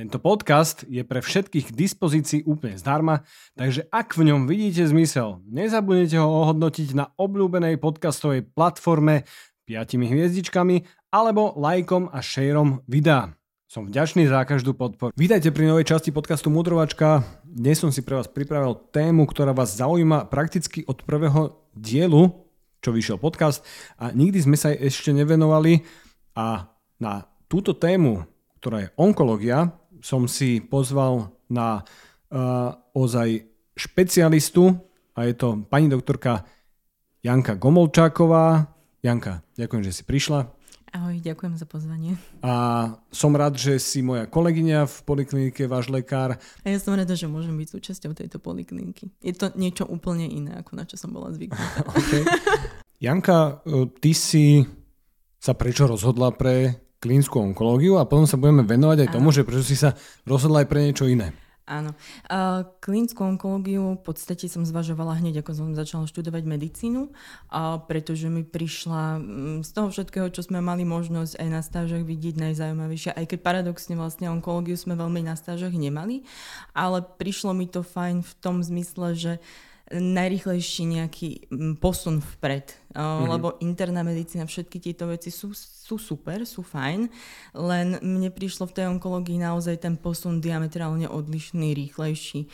Tento podcast je pre všetkých k dispozícii úplne zdarma, takže ak v ňom vidíte zmysel, nezabudnite ho ohodnotiť na obľúbenej podcastovej platforme 5 hviezdičkami alebo lajkom a šejrom videa. Som vďačný za každú podporu. Vítajte pri novej časti podcastu Mudrovačka. Dnes som si pre vás pripravil tému, ktorá vás zaujíma prakticky od prvého dielu, čo vyšiel podcast a nikdy sme sa jej ešte nevenovali a na túto tému, ktorá je onkológia, som si pozval na uh, ozaj špecialistu a je to pani doktorka Janka Gomolčáková. Janka, ďakujem, že si prišla. Ahoj, ďakujem za pozvanie. A som rád, že si moja kolegyňa v poliklinike, váš lekár. A ja som rada, že môžem byť súčasťou tejto polikliniky. Je to niečo úplne iné, ako na čo som bola zvyknutá. okay. Janka, e, ty si sa prečo rozhodla pre klínickú onkológiu a potom sa budeme venovať aj Áno. tomu, že prečo si sa rozhodla aj pre niečo iné. Áno. Uh, klinickú onkológiu v podstate som zvažovala hneď, ako som začala študovať medicínu, uh, pretože mi prišla um, z toho všetkého, čo sme mali možnosť aj na stážach vidieť najzaujímavejšie, aj keď paradoxne vlastne onkológiu sme veľmi na stážach nemali, ale prišlo mi to fajn v tom zmysle, že najrychlejší nejaký mm, posun vpred. Mm-hmm. Lebo interná medicína, všetky tieto veci sú, sú super, sú fajn, len mne prišlo v tej onkológii naozaj ten posun diametrálne odlišný, rýchlejší.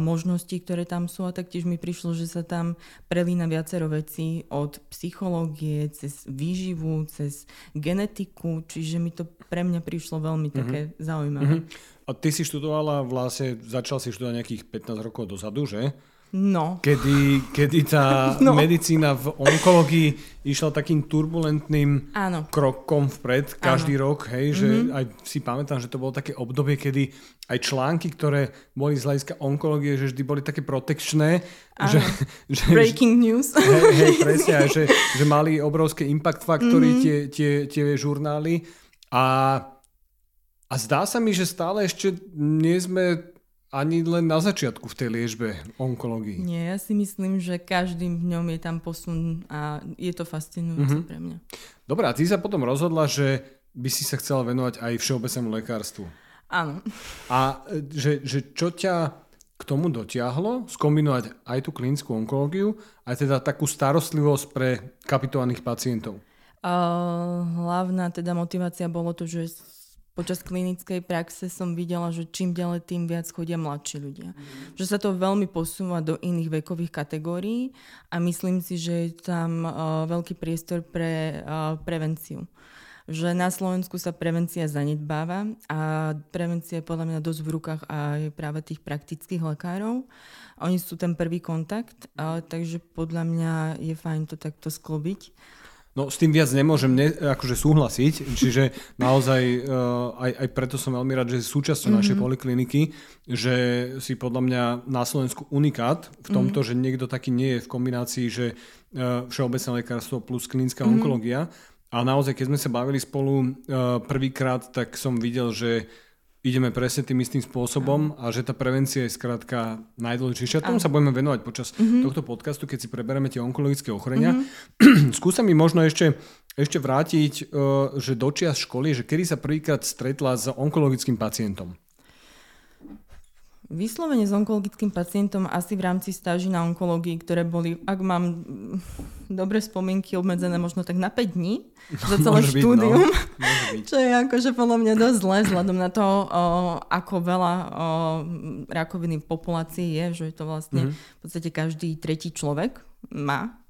Možnosti, ktoré tam sú a taktiež mi prišlo, že sa tam prelína viacero vecí od psychológie, cez výživu, cez genetiku, čiže mi to pre mňa prišlo veľmi mm-hmm. také zaujímavé. Mm-hmm. A ty si študovala vlastne, začal si študovať nejakých 15 rokov dozadu, že? No. Kedy, kedy tá no. medicína v onkológii išla takým turbulentným Áno. krokom vpred každý Áno. rok, hej, že mm-hmm. aj si pamätám, že to bolo také obdobie, kedy aj články, ktoré boli z hľadiska onkológie, že vždy boli také protekčné. Že, že, Breaking news. Hej, hej presne, aj, že, že mali obrovské impact faktory mm-hmm. tie, tie, tie žurnály a, a zdá sa mi, že stále ešte nie sme ani len na začiatku v tej liežbe onkológii. Nie, ja si myslím, že každým dňom je tam posun a je to fascinujúce mm-hmm. pre mňa. Dobre, a ty sa potom rozhodla, že by si sa chcela venovať aj všeobecnému lekárstvu. Áno. A že, že čo ťa k tomu dotiahlo, skombinovať aj tú klinickú onkológiu, aj teda takú starostlivosť pre kapitovaných pacientov? Uh, hlavná teda motivácia bolo to, že počas klinickej praxe som videla, že čím ďalej, tým viac chodia mladší ľudia. Mm. Že sa to veľmi posúva do iných vekových kategórií a myslím si, že je tam uh, veľký priestor pre uh, prevenciu. Že na Slovensku sa prevencia zanedbáva a prevencia je podľa mňa dosť v rukách aj práve tých praktických lekárov. Oni sú ten prvý kontakt, uh, takže podľa mňa je fajn to takto sklobiť. No s tým viac nemôžem ne, akože súhlasiť, čiže naozaj uh, aj, aj preto som veľmi rád, že je súčasťou mm-hmm. našej polikliniky, že si podľa mňa na Slovensku unikát v tomto, mm-hmm. že niekto taký nie je v kombinácii, že uh, všeobecné lekárstvo plus klinická mm-hmm. onkológia. A naozaj, keď sme sa bavili spolu uh, prvýkrát, tak som videl, že ideme presne tým istým spôsobom a že tá prevencia je skrátka najdôležitejšia. Tomu sa budeme venovať počas mm-hmm. tohto podcastu, keď si preberieme tie onkologické ochorenia. Mm-hmm. Skúsa mi možno ešte, ešte vrátiť, uh, že dočias školy, že kedy sa prvýkrát stretla s onkologickým pacientom. Vyslovene s onkologickým pacientom asi v rámci stáži na onkológii, ktoré boli, ak mám dobré spomienky, obmedzené možno tak na 5 dní za celé Môže štúdium. Byť, no. Čo je akože podľa mňa dosť zle vzhľadom na to, o, ako veľa o, rakoviny v populácii je, že je to vlastne mm-hmm. v podstate každý tretí človek má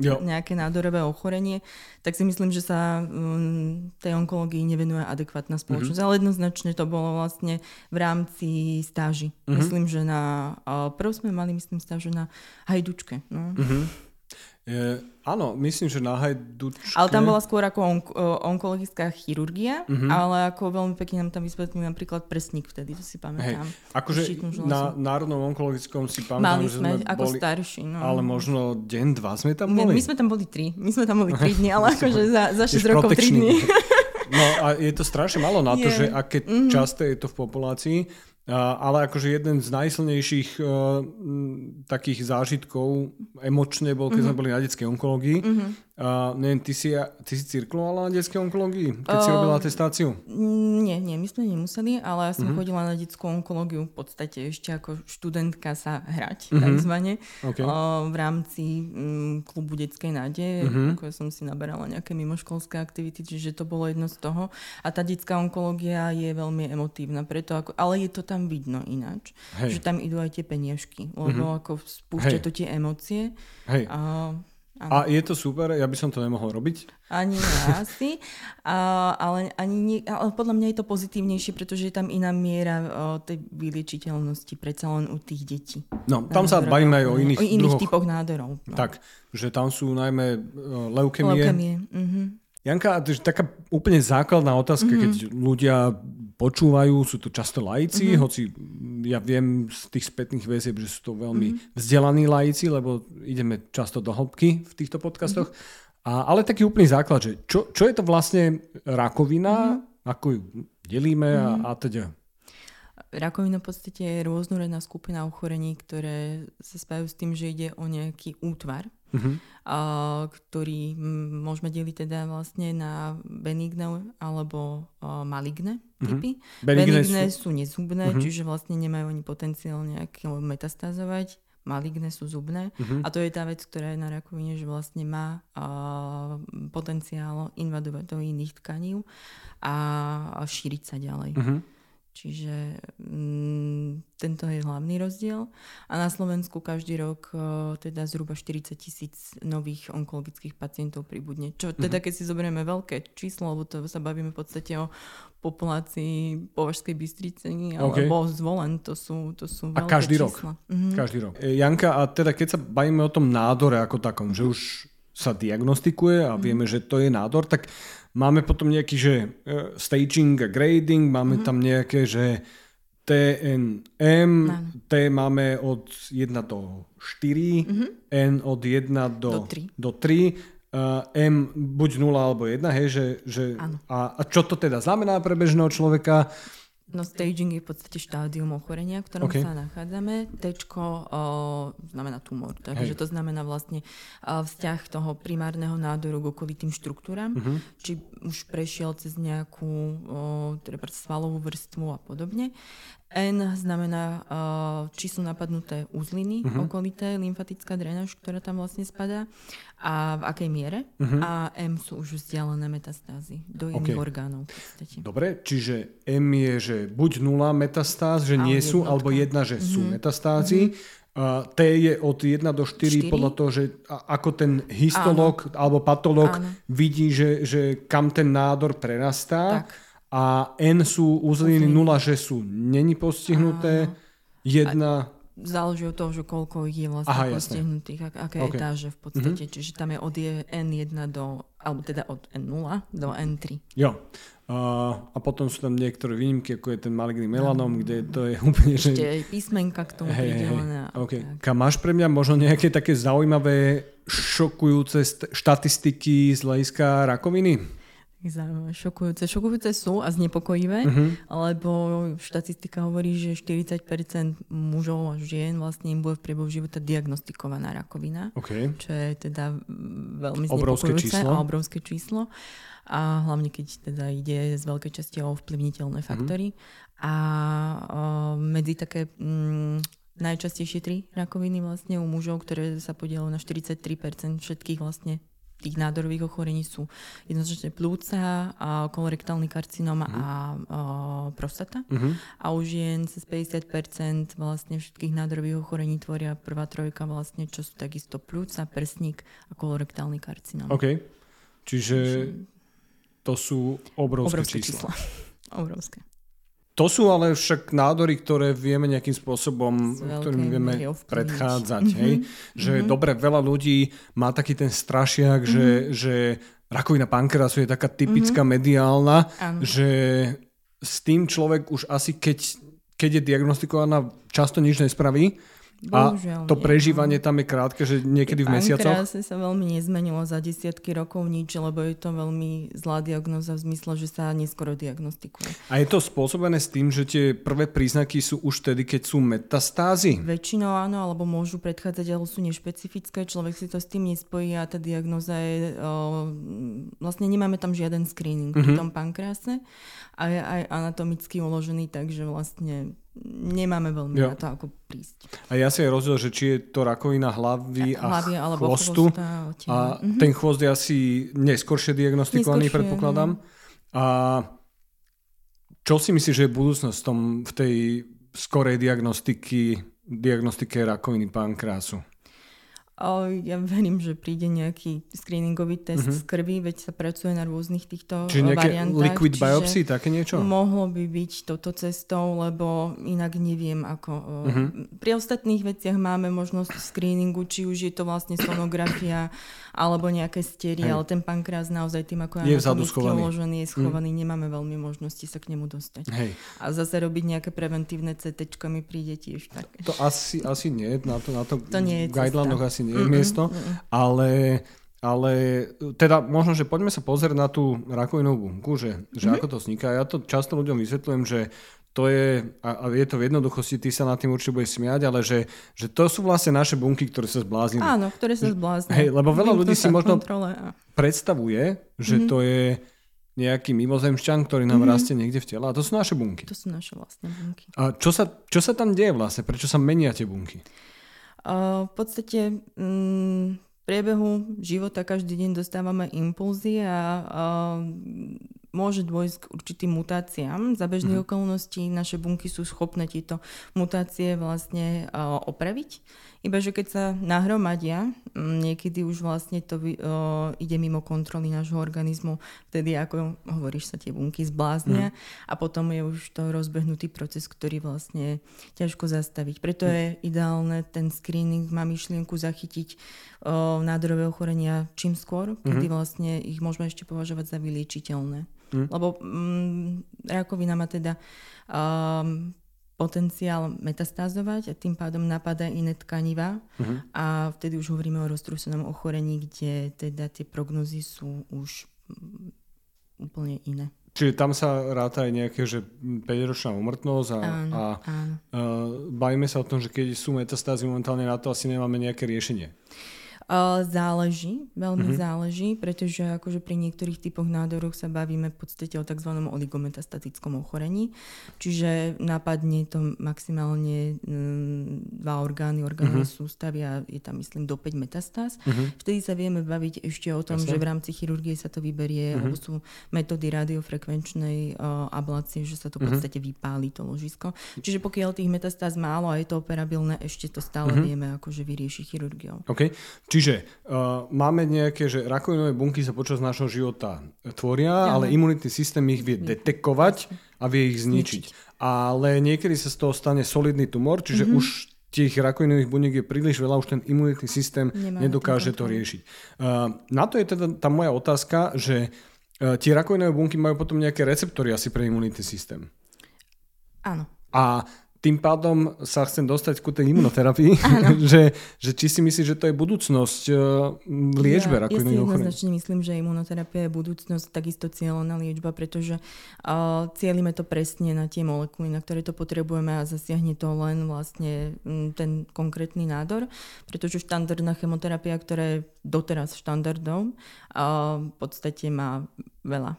jo. nejaké nádorové ochorenie, tak si myslím, že sa um, tej onkológii nevenuje adekvátna spoločnosť. Mm-hmm. Ale jednoznačne to bolo vlastne v rámci stáži. Mm-hmm. Myslím, že na... Uh, prv sme mali, myslím, stáže na Hajdučke. No. Mm-hmm. E, áno, myslím, že na hajdučke... Ale tam bola skôr ako onk- onkologická chirurgia, mm-hmm. ale ako veľmi pekne nám tam vysvetlili napríklad presník vtedy, to si pamätám. Hej. Akože na Národnom onkologickom si pamätám, Mali že sme, sme ako boli, starší. No. Ale možno deň, dva sme tam Nie, boli? my sme tam boli tri. My sme tam boli tri dni, ale akože za, za 6 rokov tri dni. No a je to strašne malo na to, je. že aké mm-hmm. časté je to v populácii. Ale akože jeden z najsilnejších uh, takých zážitkov emočne bol, keď mm-hmm. sme boli na detskej onkológii. Mm-hmm. Uh, neviem, ty si, ty si cirkulovala na detskej onkológii, keď uh, si robila atestáciu? Nie, nie, my sme nemuseli, ale ja som mm-hmm. chodila na detskú onkológiu v podstate ešte ako študentka sa hrať, mm-hmm. takzvané, okay. uh, v rámci um, klubu detskej nádeje, mm-hmm. ako ja som si naberala nejaké mimoškolské aktivity, čiže to bolo jedno z toho. A tá detská onkológia je veľmi emotívna, preto ako, ale je to tam vidno ináč, Hej. že tam idú aj tie peniažky, lebo mm-hmm. ako spúšťa Hej. to tie emócie. Hej. A Ano. A je to super, ja by som to nemohol robiť? Ani ja asi, a, ale, ani nie, ale podľa mňa je to pozitívnejšie, pretože je tam iná miera o, tej vyliečiteľnosti predsa len u tých detí. No, tam sa bavíme aj o iných, o iných druhoch. typoch nádorov. No. Tak, že tam sú najmä leukemie. Leukemie, mhm. Janka, taká úplne základná otázka, mm-hmm. keď ľudia počúvajú, sú to často laici, mm-hmm. hoci ja viem z tých spätných väzieb, že sú to veľmi mm-hmm. vzdelaní laici, lebo ideme často do hĺbky v týchto podcastoch. Mm-hmm. A, ale taký úplný základ, že čo, čo je to vlastne rakovina, mm-hmm. ako ju delíme mm-hmm. a, a teda. Rakovina v podstate je rôznorodná skupina ochorení, ktoré sa spájajú s tým, že ide o nejaký útvar, a, ktorý môžeme deliť teda vlastne na benigné alebo a, maligné mhm. typy. Uh-huh. Benigné, benigné sú... sú nezubné, uh-huh. čiže vlastne nemajú ani potenciál nejaké metastázovať. Maligné sú zubné uh-huh. a to je tá vec, ktorá je na rakovine, že vlastne má a, potenciál invadovať do iných tkaní a, a šíriť sa ďalej. Uh-huh. Čiže mm, tento je hlavný rozdiel. A na Slovensku každý rok o, teda zhruba 40 tisíc nových onkologických pacientov pribudne. Čo teda mm-hmm. keď si zoberieme veľké číslo, lebo to sa bavíme v podstate o populácii Považskej Bystrice alebo okay. zvolen, to sú, to sú veľké A každý čísla. rok? Mm-hmm. Každý rok. E, Janka, a teda keď sa bavíme o tom nádore ako takom, že už sa diagnostikuje a mm-hmm. vieme, že to je nádor, tak Máme potom nejaký, že uh, staging a grading, máme mm-hmm. tam nejaké, že TNM, T máme od 1 do 4, mm-hmm. N od 1 do, do 3. Do 3 Uh, M buď 0 alebo 1, hej, že, že a, a čo to teda znamená pre bežného človeka? No staging je v podstate štádium ochorenia, v ktorom okay. sa nachádzame. T znamená tumor, takže Hej. to znamená vlastne uh, vzťah toho primárneho nádoru k okolitým štruktúram, uh-huh. či už prešiel cez nejakú uh, svalovú vrstvu a podobne. N znamená, uh, či sú napadnuté uzliny uh-huh. okolité, lymfatická drenáž, ktorá tam vlastne spadá a v akej miere. Uh-huh. A M sú už vzdialené metastázy do iných okay. orgánov. V Dobre, čiže M je, že buď nula metastáz, že a nie sú, alebo jedna, že uh-huh. sú metastázy. Uh-huh. Uh, T je od 1 do 4, 4? podľa toho, že ako ten histolog Áno. alebo patolog Áno. vidí, že, že kam ten nádor prerastá. Tak a N sú uzliny 0, že sú není postihnuté, jedna... Záleží od toho, že koľko ich je vlastne Aha, postihnutých, ak, aké okay. etáže v podstate. Mm-hmm. Čiže tam je od N1 do, alebo teda od N0 do N3. Jo. Uh, a potom sú tam niektoré výnimky, ako je ten maligný melanom, no. kde to je úplne... Ešte aj písmenka k tomu hey, pridelené. Hey, okay. Kam máš pre mňa možno nejaké také zaujímavé, šokujúce statistiky z hľadiska rakoviny? Zaujímavé, šokujúce. Šokujúce sú a znepokojivé, uh-huh. lebo štatistika hovorí, že 40% mužov a žien vlastne im bude v priebehu života diagnostikovaná rakovina, okay. čo je teda veľmi obrovské číslo. a obrovské číslo. A hlavne keď teda ide z veľkej časti o ovplyvniteľné mhm. faktory. Uh-huh. A o, medzi také mm, najčastejšie tri rakoviny vlastne u mužov, ktoré sa podielajú na 43% všetkých vlastne tých nádorových ochorení sú jednoznačne plúca, kolorektálny karcinom uh-huh. a, a prostata. Uh-huh. A u žien cez 50% vlastne všetkých nádorových ochorení tvoria prvá trojka vlastne, čo sú takisto plúca, prsník a kolorektálny karcinom. OK. Čiže to sú obrovské, obrovské čísla. čísla. obrovské. To sú ale však nádory, ktoré vieme nejakým spôsobom, ktorým vieme predchádzať. Mm-hmm. Hej? Že mm-hmm. dobre, veľa ľudí má taký ten strašiak, mm-hmm. že, že rakovina pankreasu je taká typická mm-hmm. mediálna, ano. že s tým človek už asi keď, keď je diagnostikovaná, často nič nespraví. Bohužiaľ, a to prežívanie nie. tam je krátke, že niekedy v mesiacoch? Pankreas sa veľmi nezmenilo za desiatky rokov nič, lebo je to veľmi zlá diagnoza v zmysle, že sa neskoro diagnostikuje. A je to spôsobené s tým, že tie prvé príznaky sú už tedy, keď sú metastázy? Väčšinou áno, alebo môžu predchádzať, ale sú nešpecifické. Človek si to s tým nespojí a tá diagnoza je... O, vlastne nemáme tam žiaden screening mm-hmm. pri tom pankrease a je aj anatomicky uložený, takže vlastne nemáme veľmi jo. na to, ako prísť. A ja si aj rozdiel, že či je to rakovina hlavy a hlavy, alebo chvostu. A mm-hmm. ten chvost je asi neskôršie diagnostikovaný, neskôršie, predpokladám. No. A čo si myslíš, že je budúcnosť v, tom, v tej skorej diagnostiky, diagnostike rakoviny pankrásu? Ja verím, že príde nejaký screeningový test uh-huh. z krvi, veď sa pracuje na rôznych týchto Čiže nejaké variantách. liquid biopsy, také niečo? Mohlo by byť toto cestou, lebo inak neviem ako. Uh-huh. Pri ostatných veciach máme možnosť screeningu, či už je to vlastne sonografia alebo nejaké stery, ale ten pankreas naozaj tým, ako je schovaný. uložený, je schovaný, mm. nemáme veľmi možnosti sa k nemu dostať. Hej. A zase robiť nejaké preventívne CT mi príde tiež tak. To asi, asi nie, na to, na to, to nie je asi nie je mm miesto, mm ale ale teda možno, že poďme sa pozrieť na tú rakovinovú bunku, že, že mm-hmm. ako to vzniká. Ja to často ľuďom vysvetľujem, že to je, a je to v jednoduchosti, ty sa na tým určite budeš smiať, ale že, že to sú vlastne naše bunky, ktoré sa zbláznili. Áno, ktoré sa zbláznili. Hej, lebo veľa ľudí si možno a... predstavuje, že mm-hmm. to je nejaký mimozemšťan, ktorý nám mm-hmm. rastie niekde v tele. A to sú naše bunky. To sú naše vlastné bunky. A čo sa, čo sa tam deje vlastne? Prečo sa menia tie bunky? Uh, v podstate mm, priebehu života každý deň dostávame impulzy a uh, môže dôjsť k určitým mutáciám. Za bežných mm. okolností naše bunky sú schopné tieto mutácie vlastne uh, opraviť. Iba, že keď sa nahromadia, niekedy už vlastne to uh, ide mimo kontroly nášho organizmu, vtedy, ako hovoríš, sa tie bunky zbláznia mm. a potom je už to rozbehnutý proces, ktorý vlastne ťažko zastaviť. Preto mm. je ideálne ten screening, má myšlienku zachytiť uh, nádorové ochorenia čím skôr, kedy mm. vlastne ich môžeme ešte považovať za vyliečiteľné. Mm. Lebo um, rakovina má teda um, potenciál metastázovať a tým pádom napadá iné tkaniva uh-huh. a vtedy už hovoríme o roztrúsenom ochorení, kde teda tie prognozy sú už úplne iné. Čiže tam sa ráta aj nejaké, že 5-ročná umrtnosť a, áno, a, áno. a bavíme sa o tom, že keď sú metastázy momentálne na to, asi nemáme nejaké riešenie. Uh, záleží, veľmi mm-hmm. záleží, pretože akože pri niektorých typoch nádoroch sa bavíme v podstate o tzv. oligometastatickom ochorení, čiže napadne to maximálne um, dva orgány, orgánové mm-hmm. sústavy a je tam myslím do 5 metastáz. Mm-hmm. Vtedy sa vieme baviť ešte o tom, Jasne. že v rámci chirurgie sa to vyberie, mm-hmm. alebo sú metódy radiofrekvenčnej uh, ablácie, že sa to v mhm. podstate mm-hmm. vypáli to ložisko. Čiže pokiaľ tých metastáz málo a je to operabilné, ešte to stále mm-hmm. vieme akože vyriešiť chirurgiou. Okay. Čiže Čiže uh, máme nejaké, že rakovinové bunky sa počas nášho života tvoria, ja. ale imunitný systém ich vie detekovať a vie ich zničiť. zničiť. Ale niekedy sa z toho stane solidný tumor, čiže mm-hmm. už tých rakovinových buniek je príliš veľa, už ten imunitný systém Nemáme nedokáže to riešiť. Uh, na to je teda tá moja otázka, že uh, tie rakovinové bunky majú potom nejaké receptory asi pre imunitný systém. Áno. A tým pádom sa chcem dostať ku tej imunoterapii, že, že či si myslíš, že to je budúcnosť uh, liečbe ja, rakoviny Ja si jednoznačne myslím, že imunoterapia je budúcnosť, takisto cieľená liečba, pretože uh, cieľime to presne na tie molekuly, na ktoré to potrebujeme a zasiahne to len vlastne m, ten konkrétny nádor, pretože štandardná chemoterapia, ktorá je doteraz štandardom, uh, v podstate má veľa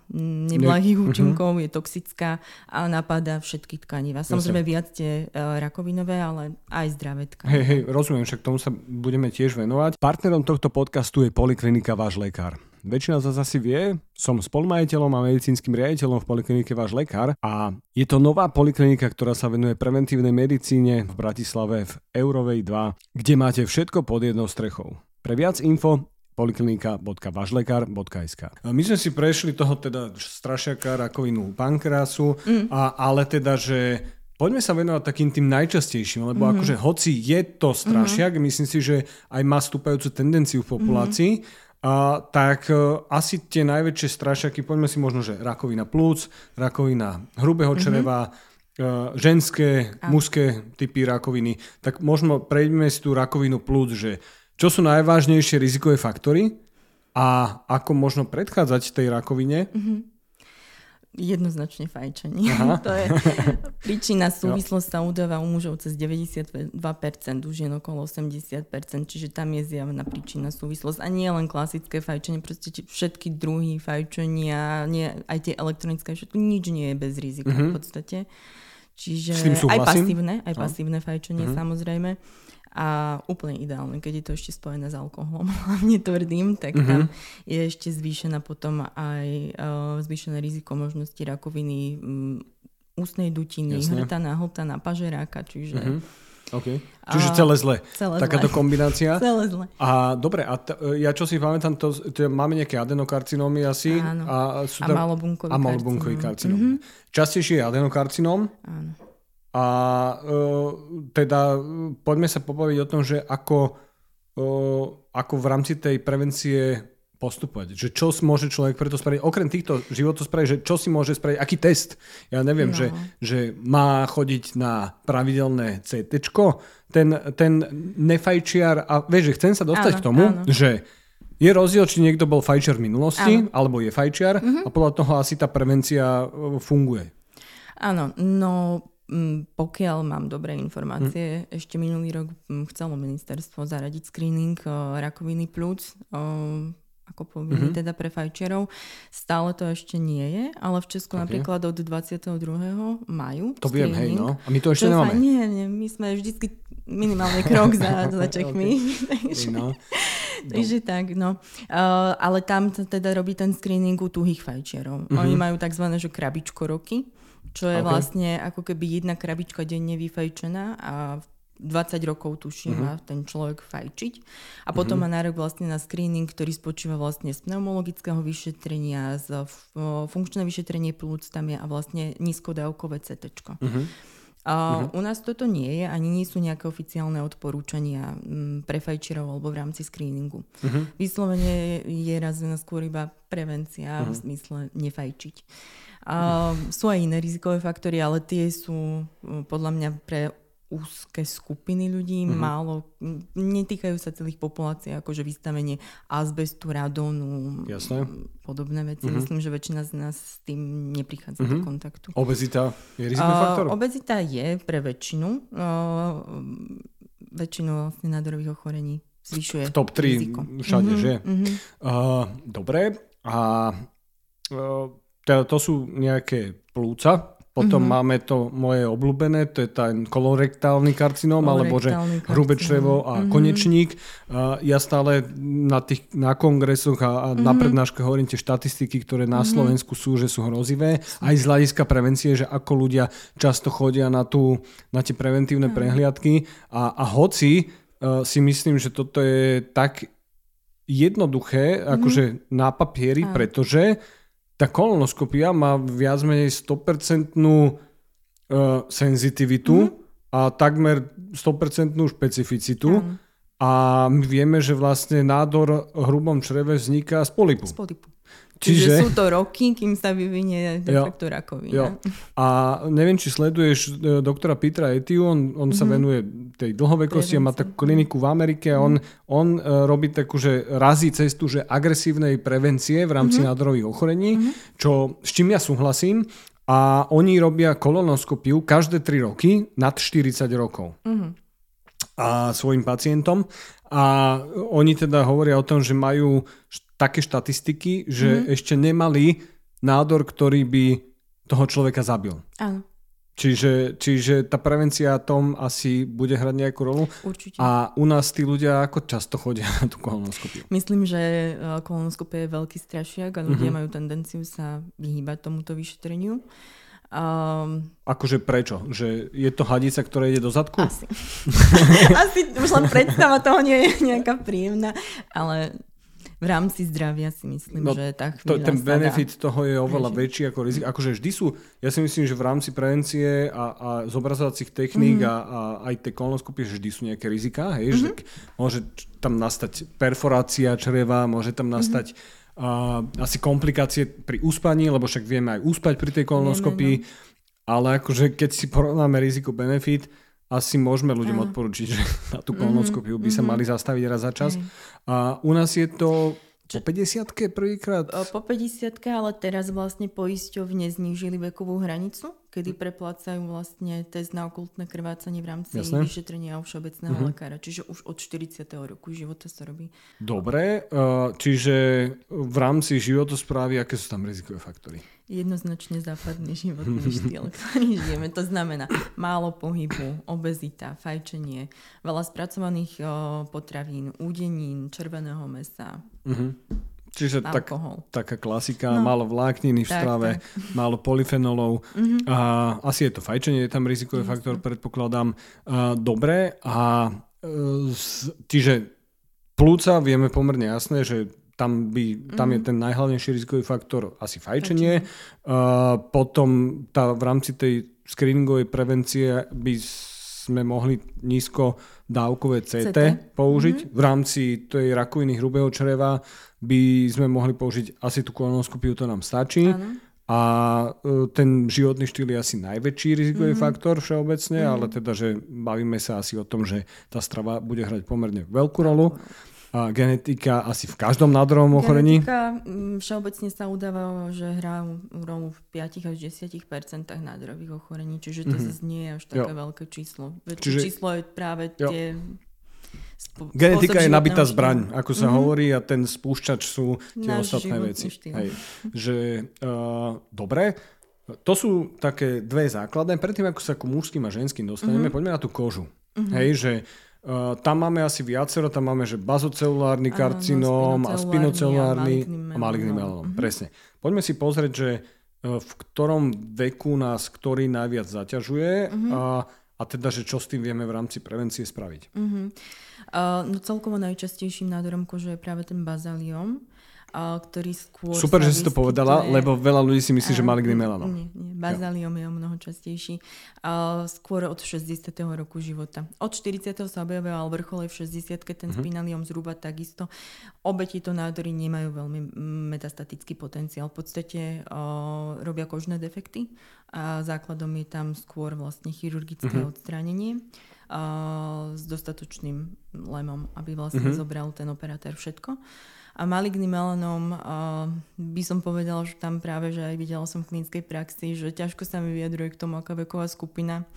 neblahých ne. Mhm. účinkov, uh-huh. je toxická a napadá všetky tkaniva. Samozrejme viac tie uh, rakovinové, ale aj zdravé tkaniva. Hej, hej, rozumiem, však tomu sa budeme tiež venovať. Partnerom tohto podcastu je Poliklinika Váš lekár. Väčšina z vás asi vie, som spolumajiteľom a medicínskym riaditeľom v Poliklinike Váš lekár a je to nová poliklinika, ktorá sa venuje preventívnej medicíne v Bratislave v Eurovej 2, kde máte všetko pod jednou strechou. Pre viac info poliklinika.važlekar.sk. My sme si prešli toho teda strašiaka, rakovinu pankrásu, mm. a, ale teda, že Poďme sa venovať takým tým najčastejším, lebo mm-hmm. akože hoci je to strašiak, mm-hmm. myslím si, že aj má stúpajúcu tendenciu v populácii, mm-hmm. a, tak uh, asi tie najväčšie strašiaky, poďme si možno, že rakovina plúc, rakovina hrubého mm-hmm. čreva, uh, ženské, a. mužské typy rakoviny, tak možno prejdeme si tú rakovinu plúc, že čo sú najvážnejšie rizikové faktory a ako možno predchádzať tej rakovine. Mm-hmm Jednoznačne fajčenie. Aha. to je príčina súvislosť sa udáva u mužov cez 92%, u žien okolo 80%, čiže tam je zjavná príčina súvislosť. A nie len klasické fajčenie, proste všetky druhy fajčenia, nie, aj tie elektronické, všetko, nič nie je bez rizika mm-hmm. v podstate. Čiže aj pasívne, aj pasívne fajčenie mm-hmm. samozrejme. A úplne ideálne, keď je to ešte spojené s alkoholom, hlavne tvrdým, tak mm-hmm. tam je ešte zvýšená potom aj uh, zvýšené riziko možnosti rakoviny um, ústnej dutiny, Jasne. hltaná, hltaná, pažeráka, čiže... Mm-hmm. Okay. Čiže celé zle. Celé Takáto zle. kombinácia. celé zle. A dobre, a t- ja čo si pamätám, to, to máme nejaké adenokarcinómy asi. Áno. A, sú a malobunkový a malobunkový karcinóm. Mm-hmm. Častejšie je adenokarcinóm. Áno. A uh, teda poďme sa pobaviť o tom, že ako, uh, ako v rámci tej prevencie postupovať. Že čo môže človek preto spraviť, okrem týchto životov spraviť, že čo si môže spraviť, aký test. Ja neviem, no. že, že má chodiť na pravidelné CT, ten, ten nefajčiar, a vieš, že chcem sa dostať áno, k tomu, áno. že je rozdiel, či niekto bol fajčiar v minulosti, áno. alebo je fajčiar uh-huh. a podľa toho asi tá prevencia funguje. Áno, no pokiaľ mám dobré informácie, mm. ešte minulý rok mm, chcelo ministerstvo zaradiť screening rakoviny plúc ako povinný mm-hmm. teda pre fajčerov. Stále to ešte nie je, ale v Česku okay. napríklad od 22. majú To viem, hej, no. A my to ešte nemáme. Nie, nie, my sme vždycky minimálny krok za, za Čechmi. takže, no. takže tak, no. Uh, ale tam teda robí ten screening u tuhých fajčerov. Mm-hmm. Oni majú tzv. Že krabičko roky čo je okay. vlastne ako keby jedna krabička denne vyfajčená a 20 rokov tuším má ten človek fajčiť. A potom uh-huh. má nárok vlastne na screening, ktorý spočíva vlastne z pneumologického vyšetrenia, z funkčné vyšetrenie plúc tam je a vlastne nízkodávkové CT. Uh-huh. A uh-huh. U nás toto nie je, ani nie sú nejaké oficiálne odporúčania pre fajčerov alebo v rámci screeningu. Uh-huh. Vyslovene je razená skôr iba prevencia uh-huh. v zmysle nefajčiť. A sú aj iné rizikové faktory, ale tie sú podľa mňa pre úzke skupiny ľudí, mm-hmm. málo, netýkajú sa celých populácií, akože vystavenie azbestu, radonu, Jasné. podobné veci. Mm-hmm. Myslím, že väčšina z nás s tým neprichádza mm-hmm. do kontaktu. Obezita je rizikový faktor? Uh, obezita je pre väčšinu. Uh, väčšinu vlastne nádorových ochorení zvyšuje V top 3 riziko. všade, mm-hmm. že? Mm-hmm. Uh, dobre. A uh, teda to sú nejaké plúca, potom mm-hmm. máme to moje obľúbené, to je ten kolorektálny karcinóm, alebo že hrubé črevo a mm-hmm. konečník. Uh, ja stále na, tých, na kongresoch a, a mm-hmm. na prednáške hovorím tie štatistiky, ktoré na mm-hmm. Slovensku sú, že sú hrozivé. Aj z hľadiska prevencie, že ako ľudia často chodia na, tú, na tie preventívne mm-hmm. prehliadky. A, a hoci uh, si myslím, že toto je tak jednoduché, mm-hmm. akože na papieri, mm-hmm. pretože tá kolonoskopia má viac menej 100% uh, senzitivitu mm-hmm. a takmer 100% špecificitu. Mm. A my vieme, že vlastne nádor v hrubom čreve vzniká z polipu. Z polipu. Čiže, Čiže sú to roky, kým sa vyvinie de facto rakovina. Jo. A neviem, či sleduješ e, doktora Petra Etiu, on, on mm-hmm. sa mhm. venuje tej dlhovekosti a má takú kliniku v Amerike a on, mm-hmm. on uh, robí takú, že razí cestu, že agresívnej prevencie v rámci mm-hmm. nádorových ochorení, mm-hmm. čo, s čím ja súhlasím. A oni robia kolonoskopiu každé 3 roky nad 40 rokov. Mm-hmm. A svojim pacientom. A oni teda hovoria o tom, že majú také štatistiky, že mm-hmm. ešte nemali nádor, ktorý by toho človeka zabil. Áno. Čiže, čiže tá prevencia tom asi bude hrať nejakú rolu. Určite. A u nás tí ľudia ako často chodia na tú kolonoskopiu? Myslím, že e, kolonoskopia je veľký strašiak a ľudia mm-hmm. majú tendenciu sa vyhýbať tomuto vyšetreniu. Um, akože prečo? Že je to hadica, ktorá ide do zadku? Asi. asi už len predstava toho nie je nejaká príjemná, ale v rámci zdravia si myslím, no, že tá to, ten benefit dá. toho je oveľa Ježi. väčší ako riziko. Akože vždy sú, ja si myslím, že v rámci prevencie a, a zobrazovacích techník mm-hmm. a, a aj tej kolonoskopie, že vždy sú nejaké rizika. Hej, mm-hmm. že môže tam nastať perforácia čreva, môže tam nastať mm-hmm. uh, asi komplikácie pri uspaní, lebo však vieme aj uspať pri tej kolonoskopii. No. Ale akože keď si porovnáme riziko-benefit, asi môžeme ľuďom Áno. odporučiť, že na tú kolonoskopiu by sa mhm. mali zastaviť raz za čas. A u nás je to po 50 prvýkrát? Po 50 ale teraz vlastne poisťovne znížili vekovú hranicu, kedy preplácajú vlastne test na okultné krvácanie v rámci Jasne. vyšetrenia u všeobecného uh-huh. lekára. Čiže už od 40. roku života sa robí. Dobre, čiže v rámci životosprávy, aké sú tam rizikové faktory? jednoznačne západný životný štýl, ktorý žijeme. To znamená málo pohybu, obezita, fajčenie, veľa spracovaných potravín, údenín, červeného mesa. Uh-huh. Čiže tak, taká klasika, no, málo vlákniny v tak, strave, tak. málo polyfenolov. Uh-huh. A, asi je to fajčenie, je tam rizikový uh-huh. faktor, predpokladám. A, dobre, a e, čiže plúca vieme pomerne jasné, že tam, by, tam mm-hmm. je mhm. ten najhlavnejší rizikový faktor asi fajčenie. Uh, potom tá, v rámci tej screeningovej prevencie by sme mohli nízko dávkové CT, CT. použiť. Mm-hmm. V rámci tej rakoviny hrubého čreva by sme mohli použiť asi tú kolonoskopiu, to nám stačí. Ano. A uh, ten životný štýl je asi najväčší rizikový mm-hmm. faktor všeobecne, mm-hmm. ale teda, že bavíme sa asi o tom, že tá strava bude hrať pomerne veľkú rolu. Ano a genetika asi v každom nádorovom ochorení? Genetika mm, všeobecne sa udáva, že hrá rolu v 5 až 10 nádorových ochorení, čiže to mm-hmm. nie je až také jo. veľké číslo. Čiže... číslo je práve jo. tie Spo- Genetika je nabitá zbraň, ako sa mm-hmm. hovorí, a ten spúšťač sú tie Náš ostatné veci. Hej. Že, uh, dobre, to sú také dve základné. Predtým, ako sa ku mužským a ženským dostaneme, mm-hmm. poďme na tú kožu. Mm-hmm. Hej, že Uh, tam máme asi viacero, tam máme, že bazocelulárny karcinóm a spinocelulárny a maligný melanom. Mm-hmm. Presne. Poďme si pozrieť, že uh, v ktorom veku nás ktorý najviac zaťažuje mm-hmm. a, a teda, že čo s tým vieme v rámci prevencie spraviť. Mm-hmm. Uh, no celkovo najčastejším nádorom kože je práve ten bazaliom ktorý skôr Super, že si to povedala, lebo veľa ľudí si myslí, že maligný melanom. Nie, nie. Bazaliom je o mnoho častejší. Skôr od 60. roku života. Od 40. sa objavoval vrchole v 60. ten uh-huh. spinaliom zhruba takisto. Obe tieto nádory nemajú veľmi metastatický potenciál. V podstate uh, robia kožné defekty a základom je tam skôr vlastne chirurgické uh-huh. odstránenie uh, s dostatočným lemom, aby vlastne uh-huh. zobral ten operátor všetko. A maligný melanom uh, by som povedala, že tam práve, že aj videla som v klinickej praxi, že ťažko sa mi vyjadruje k tomu, aká veková skupina,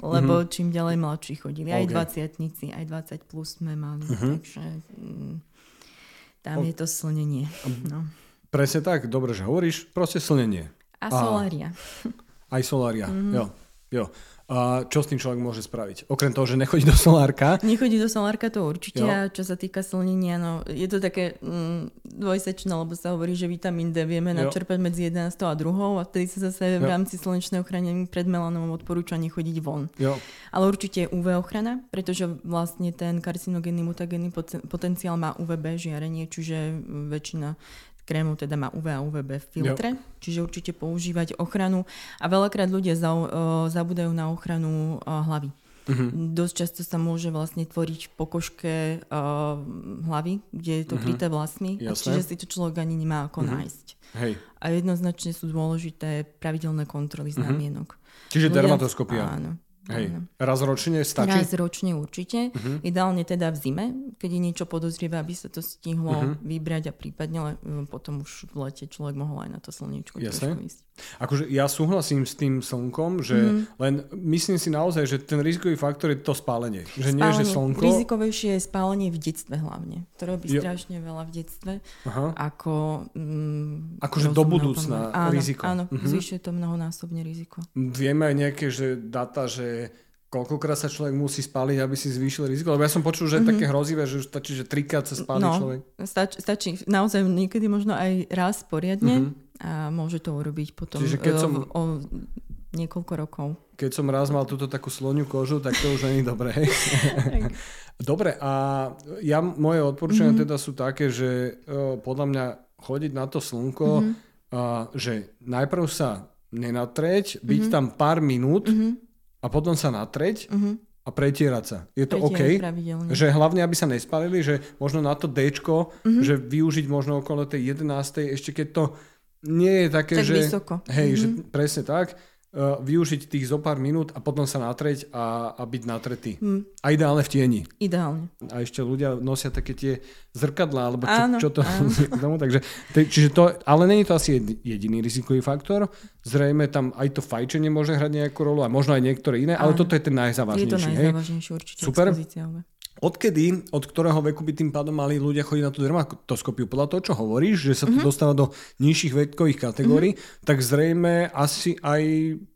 lebo mm-hmm. čím ďalej mladší chodili. Okay. Aj 20 aj 20 plus sme mali, mm-hmm. takže mm, tam o... je to slnenie. No. Presne tak, dobre, že hovoríš, proste slnenie. A solária. Aj solária, mm-hmm. jo. jo. A čo s tým človek môže spraviť? Okrem toho, že nechodí do solárka. Nechodí do solárka, to určite. Jo. A čo sa týka slnenia, no, je to také mm, dvojsečné, lebo sa hovorí, že vitamín D vieme jo. načerpať medzi 11 a 2 a vtedy sa zase v rámci slnečnej ochrany pred melanom odporúča nechodiť von. Jo. Ale určite je UV ochrana, pretože vlastne ten karcinogénny mutagénny potenciál má UVB žiarenie, čiže väčšina krémov teda má UV a UVB filtre, jo. čiže určite používať ochranu. A veľakrát ľudia za, uh, zabudajú na ochranu uh, hlavy. Uh-huh. Dosť často sa môže vlastne tvoriť v pokožke uh, hlavy, kde je to uh-huh. kryté vlasmi, čiže si to človek ani nemá ako uh-huh. nájsť. Hej. A jednoznačne sú dôležité pravidelné kontroly znamienok. Uh-huh. Čiže dermatoskopia. Áno. Hej. Raz ročne stačí? Raz ročne určite. Uh-huh. Ideálne teda v zime, keď je niečo podozrivé, aby sa to stihlo uh-huh. vybrať a prípadne ale potom už v lete človek mohol aj na to slniečko trošku ísť. Akože ja súhlasím s tým slnkom, že mm. len myslím si naozaj, že ten rizikový faktor je to spálenie. Že spálenie. nie, že slnko... Rizikovejšie je spálenie v detstve hlavne. To robí jo. strašne veľa v detstve. Aha. Ako... Mm, akože do budúcna áno, riziko. Áno, uh-huh. zvyšuje to mnohonásobne riziko. Vieme aj nejaké že data, že koľkokrát sa človek musí spáliť, aby si zvýšil riziko? Lebo ja som počul, že je mm-hmm. také hrozivé, že stačí, že trikrát sa spáli no, človek. Stač, stačí naozaj niekedy možno aj raz poriadne mm-hmm. A môže to urobiť potom Čiže keď som... o, niekoľko rokov. keď som raz mal túto takú sloniu kožu, tak to už je dobré. Dobre, a ja, moje odporúčania mm-hmm. teda sú také, že uh, podľa mňa chodiť na to slnko, mm-hmm. uh, že najprv sa nenatreť, byť mm-hmm. tam pár minút mm-hmm. a potom sa natreť mm-hmm. a pretierať sa. Je to OK? Že hlavne, aby sa nespalili, že možno na to D, mm-hmm. že využiť možno okolo tej 11. ešte keď to nie je také, tak že... Vysoko. Hej, mm-hmm. že presne tak uh, využiť tých zo pár minút a potom sa natreť a, a byť natretý. Hmm. A ideálne v tieni. Ideálne. A ešte ľudia nosia také tie zrkadlá, alebo čo, áno, čo to tomu, takže, čiže to, ale není to asi jediný rizikový faktor. Zrejme tam aj to fajčenie môže hrať nejakú rolu a možno aj niektoré iné, áno. ale toto je ten najzávažnejší. Je to najzávažnejší určite. Super. Odkedy, od ktorého veku by tým pádom mali ľudia chodiť na tú dermatoskopiu? Podľa toho, čo hovoríš, že sa to mm-hmm. dostáva do nižších vekových kategórií, mm-hmm. tak zrejme asi aj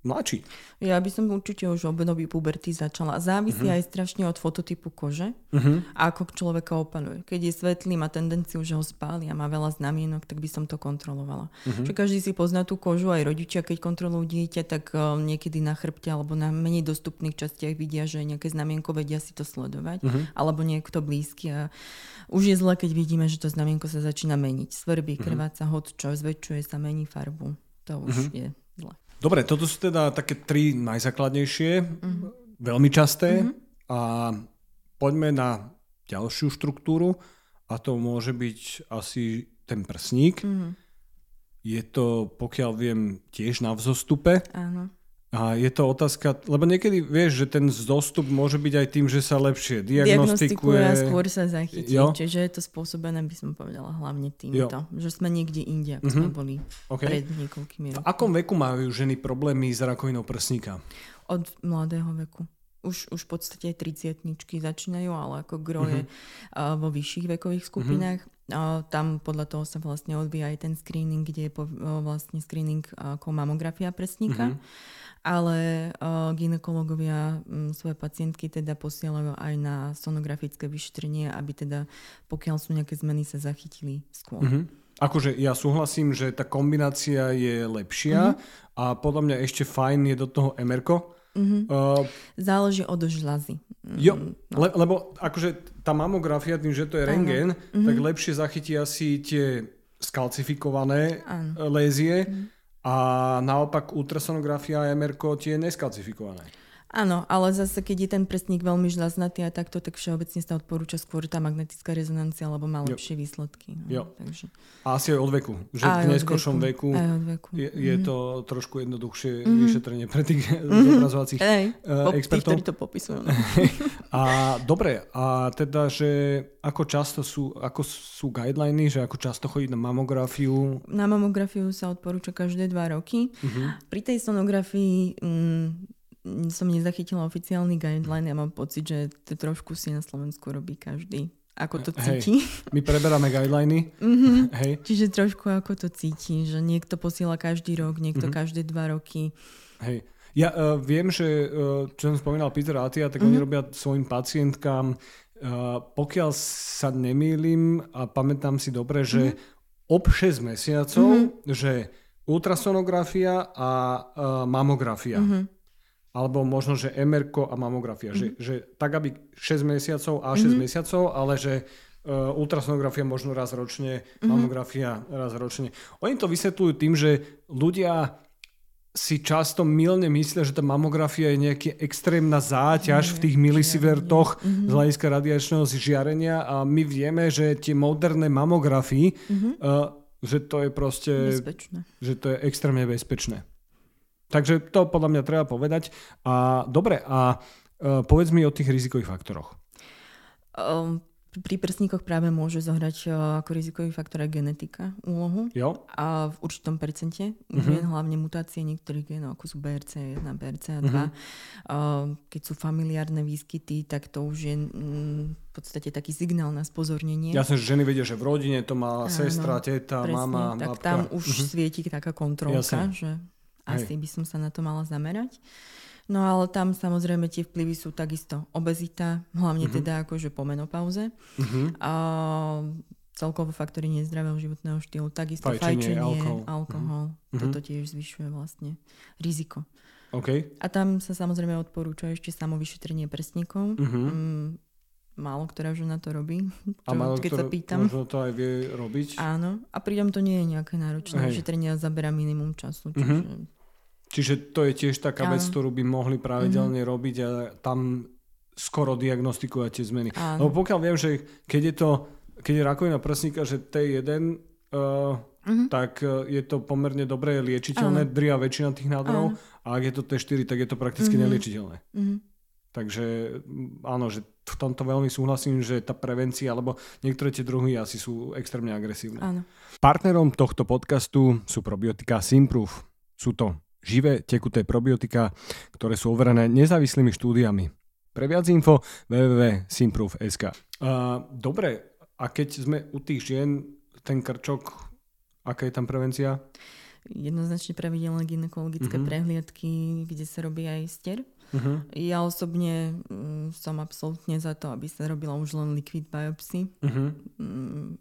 mladší. Ja by som určite už období puberty začala. Závisí uh-huh. aj strašne od fototypu kože uh-huh. a ako človeka opaluje. Keď je svetlý, má tendenciu, že ho spáli a má veľa znamienok, tak by som to kontrolovala. Že každý si pozná tú kožu, aj rodičia, keď kontrolujú dieťa, tak uh, niekedy na chrbte alebo na menej dostupných častiach vidia, že nejaké znamienko vedia si to sledovať, uh-huh. alebo niekto blízky. A už je zle, keď vidíme, že to znamienko sa začína meniť. Svrbí, krváca, hodčo, zväčšuje sa, mení farbu. To už uh-huh. je. Dobre, toto sú teda také tri najzákladnejšie, mm-hmm. veľmi časté mm-hmm. a poďme na ďalšiu štruktúru a to môže byť asi ten prsník. Mm-hmm. Je to, pokiaľ viem, tiež na vzostupe. Áno. A je to otázka, lebo niekedy vieš, že ten zostup môže byť aj tým, že sa lepšie diagnostikuje. Diagnostikuje a skôr sa zachytí. Jo? Čiže je to spôsobené, by som povedala, hlavne týmto. Jo. Že sme niekde inde, ako mm-hmm. sme boli okay. pred niekoľkými rokmi. V akom veku majú ženy problémy s rakovinou prsníka? Od mladého veku. Už, už v podstate aj 30 začínajú, ale ako gro mm-hmm. je uh, vo vyšších vekových skupinách. Mm-hmm. Tam podľa toho sa vlastne odvíja aj ten screening, kde je po, vlastne screening ako mamografia prsníka. Mm-hmm ale uh, ginekologovia um, svoje pacientky teda posielajú aj na sonografické vyšetrenie, aby teda pokiaľ sú nejaké zmeny sa zachytili skôr. Mm-hmm. Akože ja súhlasím, že tá kombinácia je lepšia mm-hmm. a podľa mňa ešte fajn je do toho emerko. Mm-hmm. Uh, Záleží od žľazy. Jo, mm, no. le, lebo akože tá mamografia, tým, že to je rengen, mm-hmm. tak lepšie zachytí asi tie skalcifikované ano. lézie. Mm-hmm a naopak ultrasonografia a MR tie neskalcifikované. Áno, ale zase keď je ten prstník veľmi žľaznatý a takto, tak všeobecne sa odporúča skôr tá magnetická rezonancia, lebo má lepšie jo. výsledky. No, jo. Takže... A asi aj od veku. Že aj v neskôršom veku, veku, veku. Je, je mm-hmm. to trošku jednoduchšie mm-hmm. vyšetrenie pre tých mm-hmm. zobrazovacích hey, uh, expertov. Tých, to popisujú. a dobre, a teda, že ako často sú, ako sú guideliny, že ako často chodiť na mamografiu? Na mamografiu sa odporúča každé dva roky. Mm-hmm. Pri tej sonografii mm, som nezachytila oficiálny guideline. Ja mám pocit, že to trošku si na Slovensku robí každý. Ako to cíti. Hej, my preberáme guideliny. Mm-hmm. Hej. Čiže trošku ako to cíti, že niekto posiela každý rok, niekto mm-hmm. každé dva roky. Hej. Ja uh, viem, že uh, čo som spomínal Peter Atia, tak mm-hmm. oni robia svojim pacientkám, uh, pokiaľ sa nemýlim a pamätám si dobre, že mm-hmm. ob 6 mesiacov, mm-hmm. že ultrasonografia a uh, mamografia. Mm-hmm alebo možno, že MR a mamografia. Mm-hmm. Že, že tak, aby 6 mesiacov a 6 mm-hmm. mesiacov, ale že uh, ultrasonografia možno raz ročne, mm-hmm. mamografia raz ročne. Oni to vysvetľujú tým, že ľudia si často milne myslia, že tá mamografia je nejaká extrémna záťaž v tých milisievertoch mm-hmm. z hľadiska radiačného žiarenia a my vieme, že tie moderné mamografii, mm-hmm. uh, že to je proste... Bezpečné. Že to je extrémne bezpečné. Takže to podľa mňa treba povedať. A dobre, a uh, povedz mi o tých rizikových faktoroch. Um, pri prsníkoch práve môže zohrať uh, ako rizikový faktor aj genetika úlohu. Jo. A v určitom percente uh-huh. hlavne mutácie niektorých genov, ako sú BRC1, BRCA2. Uh-huh. Uh, keď sú familiárne výskyty, tak to už je mm, v podstate taký signál na spozornenie. Jasne, že ženy vedia, že v rodine to má Áno, sestra, teta, presne, mama, tak babka. tam už uh-huh. svieti taká kontrolka, Jasne. že asi Hej. by som sa na to mala zamerať. No ale tam samozrejme tie vplyvy sú takisto obezita, hlavne uh-huh. teda akože po menopauze. Uh-huh. A celkovo faktory nezdravého životného štýlu, takisto fajčenie, fajčenie alkohol. alkohol. Uh-huh. Toto tiež zvyšuje vlastne riziko. OK. A tam sa samozrejme odporúča ešte samovyšetrenie prsníkov. Uh-huh. Mm, málo ktorá žena to robí, A čo, málo keď kto sa pýtam. možno to aj vie robiť. Áno, a pritom to nie je nejaké náročné Hej. vyšetrenie a zabera minimum času. Mhm. Čiže... Čiže to je tiež taká vec, Áno. Mhm. ktorú by mohli pravidelne robiť a tam skoro diagnostikujete zmeny. Áno. Lebo pokiaľ viem, že keď je to, keď je rakovina prsníka, že T1, uh, Mhm. tak uh, je to pomerne dobre liečiteľné, dria väčšina tých nádorov, a ak je to T4, tak je to prakticky Mhm. neliečiteľné. Mhm. Takže áno, že v tomto veľmi súhlasím, že tá prevencia, alebo niektoré tie druhy asi sú extrémne agresívne. Áno. Partnerom tohto podcastu sú probiotika Simproof. Sú to živé tekuté probiotika, ktoré sú overené nezávislými štúdiami. Pre viac info www.simproof.sk uh, Dobre, a keď sme u tých žien, ten krčok, aká je tam prevencia? Jednoznačne pravidelné ginekologické Mhm. prehliadky, kde sa robí aj ster. Uh-huh. Ja osobne som absolútne za to, aby sa robila už len liquid biopsy. Uh-huh. Mm,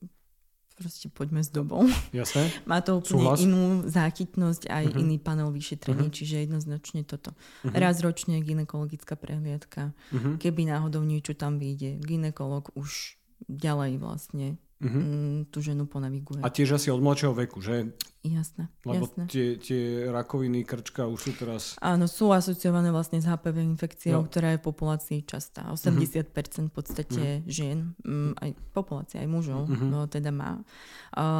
proste poďme s dobou. Jasné? Má to úplne Súhlas. inú záchytnosť aj Mhm. iný panel vyšetrení, Mhm. čiže jednoznačne toto. Mhm. Raz ročne ginekologická prehliadka. Uh-huh. Keby náhodou niečo tam vyjde, ginekolog už ďalej vlastne Uh-huh. tú ženu ponaviguje. A tiež asi od mladšieho veku, že? Jasné, Lebo jasné. tie, tie rakoviny krčka už sú teraz... Áno, sú asociované vlastne s HPV infekciou, Jo. ktorá je v populácii častá. 80% v podstate žien, mm, aj populácia, aj mužov, Mhm. no, teda má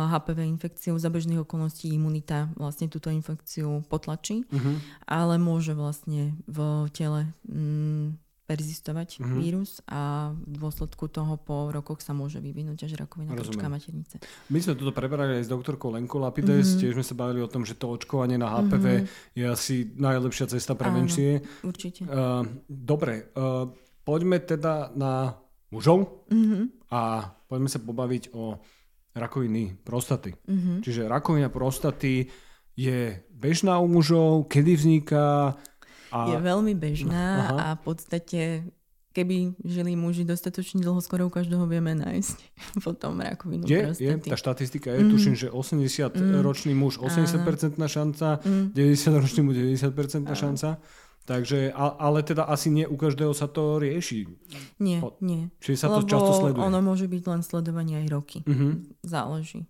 HPV infekciu. Za bežných okolností imunita vlastne túto infekciu potlačí, Uh-huh. ale môže vlastne v tele mm, perzistovať Mhm. vírus a v dôsledku toho po rokoch sa môže vyvinúť až rakovina krčka maternice. My sme toto preberali aj s doktorkou Lenkou Lapides, Mhm. tiež sme sa bavili o tom, že to očkovanie na HPV je asi najlepšia cesta prevencie. Určite. Uh, dobre, uh, poďme teda na mužov Mhm. a poďme sa pobaviť o rakoviny prostaty. Mhm. Čiže rakovina prostaty je bežná u mužov, kedy vzniká a... je veľmi bežná Aha. a v podstate keby žili muži dostatočne dlho, skoro u každého vieme nájsť potom rakovinu je, je, prostaty. tá štatistika je, tuším, že 80-ročný muž 80% šanca, 90-ročný muž 90% šanca. Takže, ale teda asi nie u každého sa to rieši. Nie, nie. Čiže sa to Lebo často sleduje. ono môže byť len sledovanie aj roky. Mhm. Záleží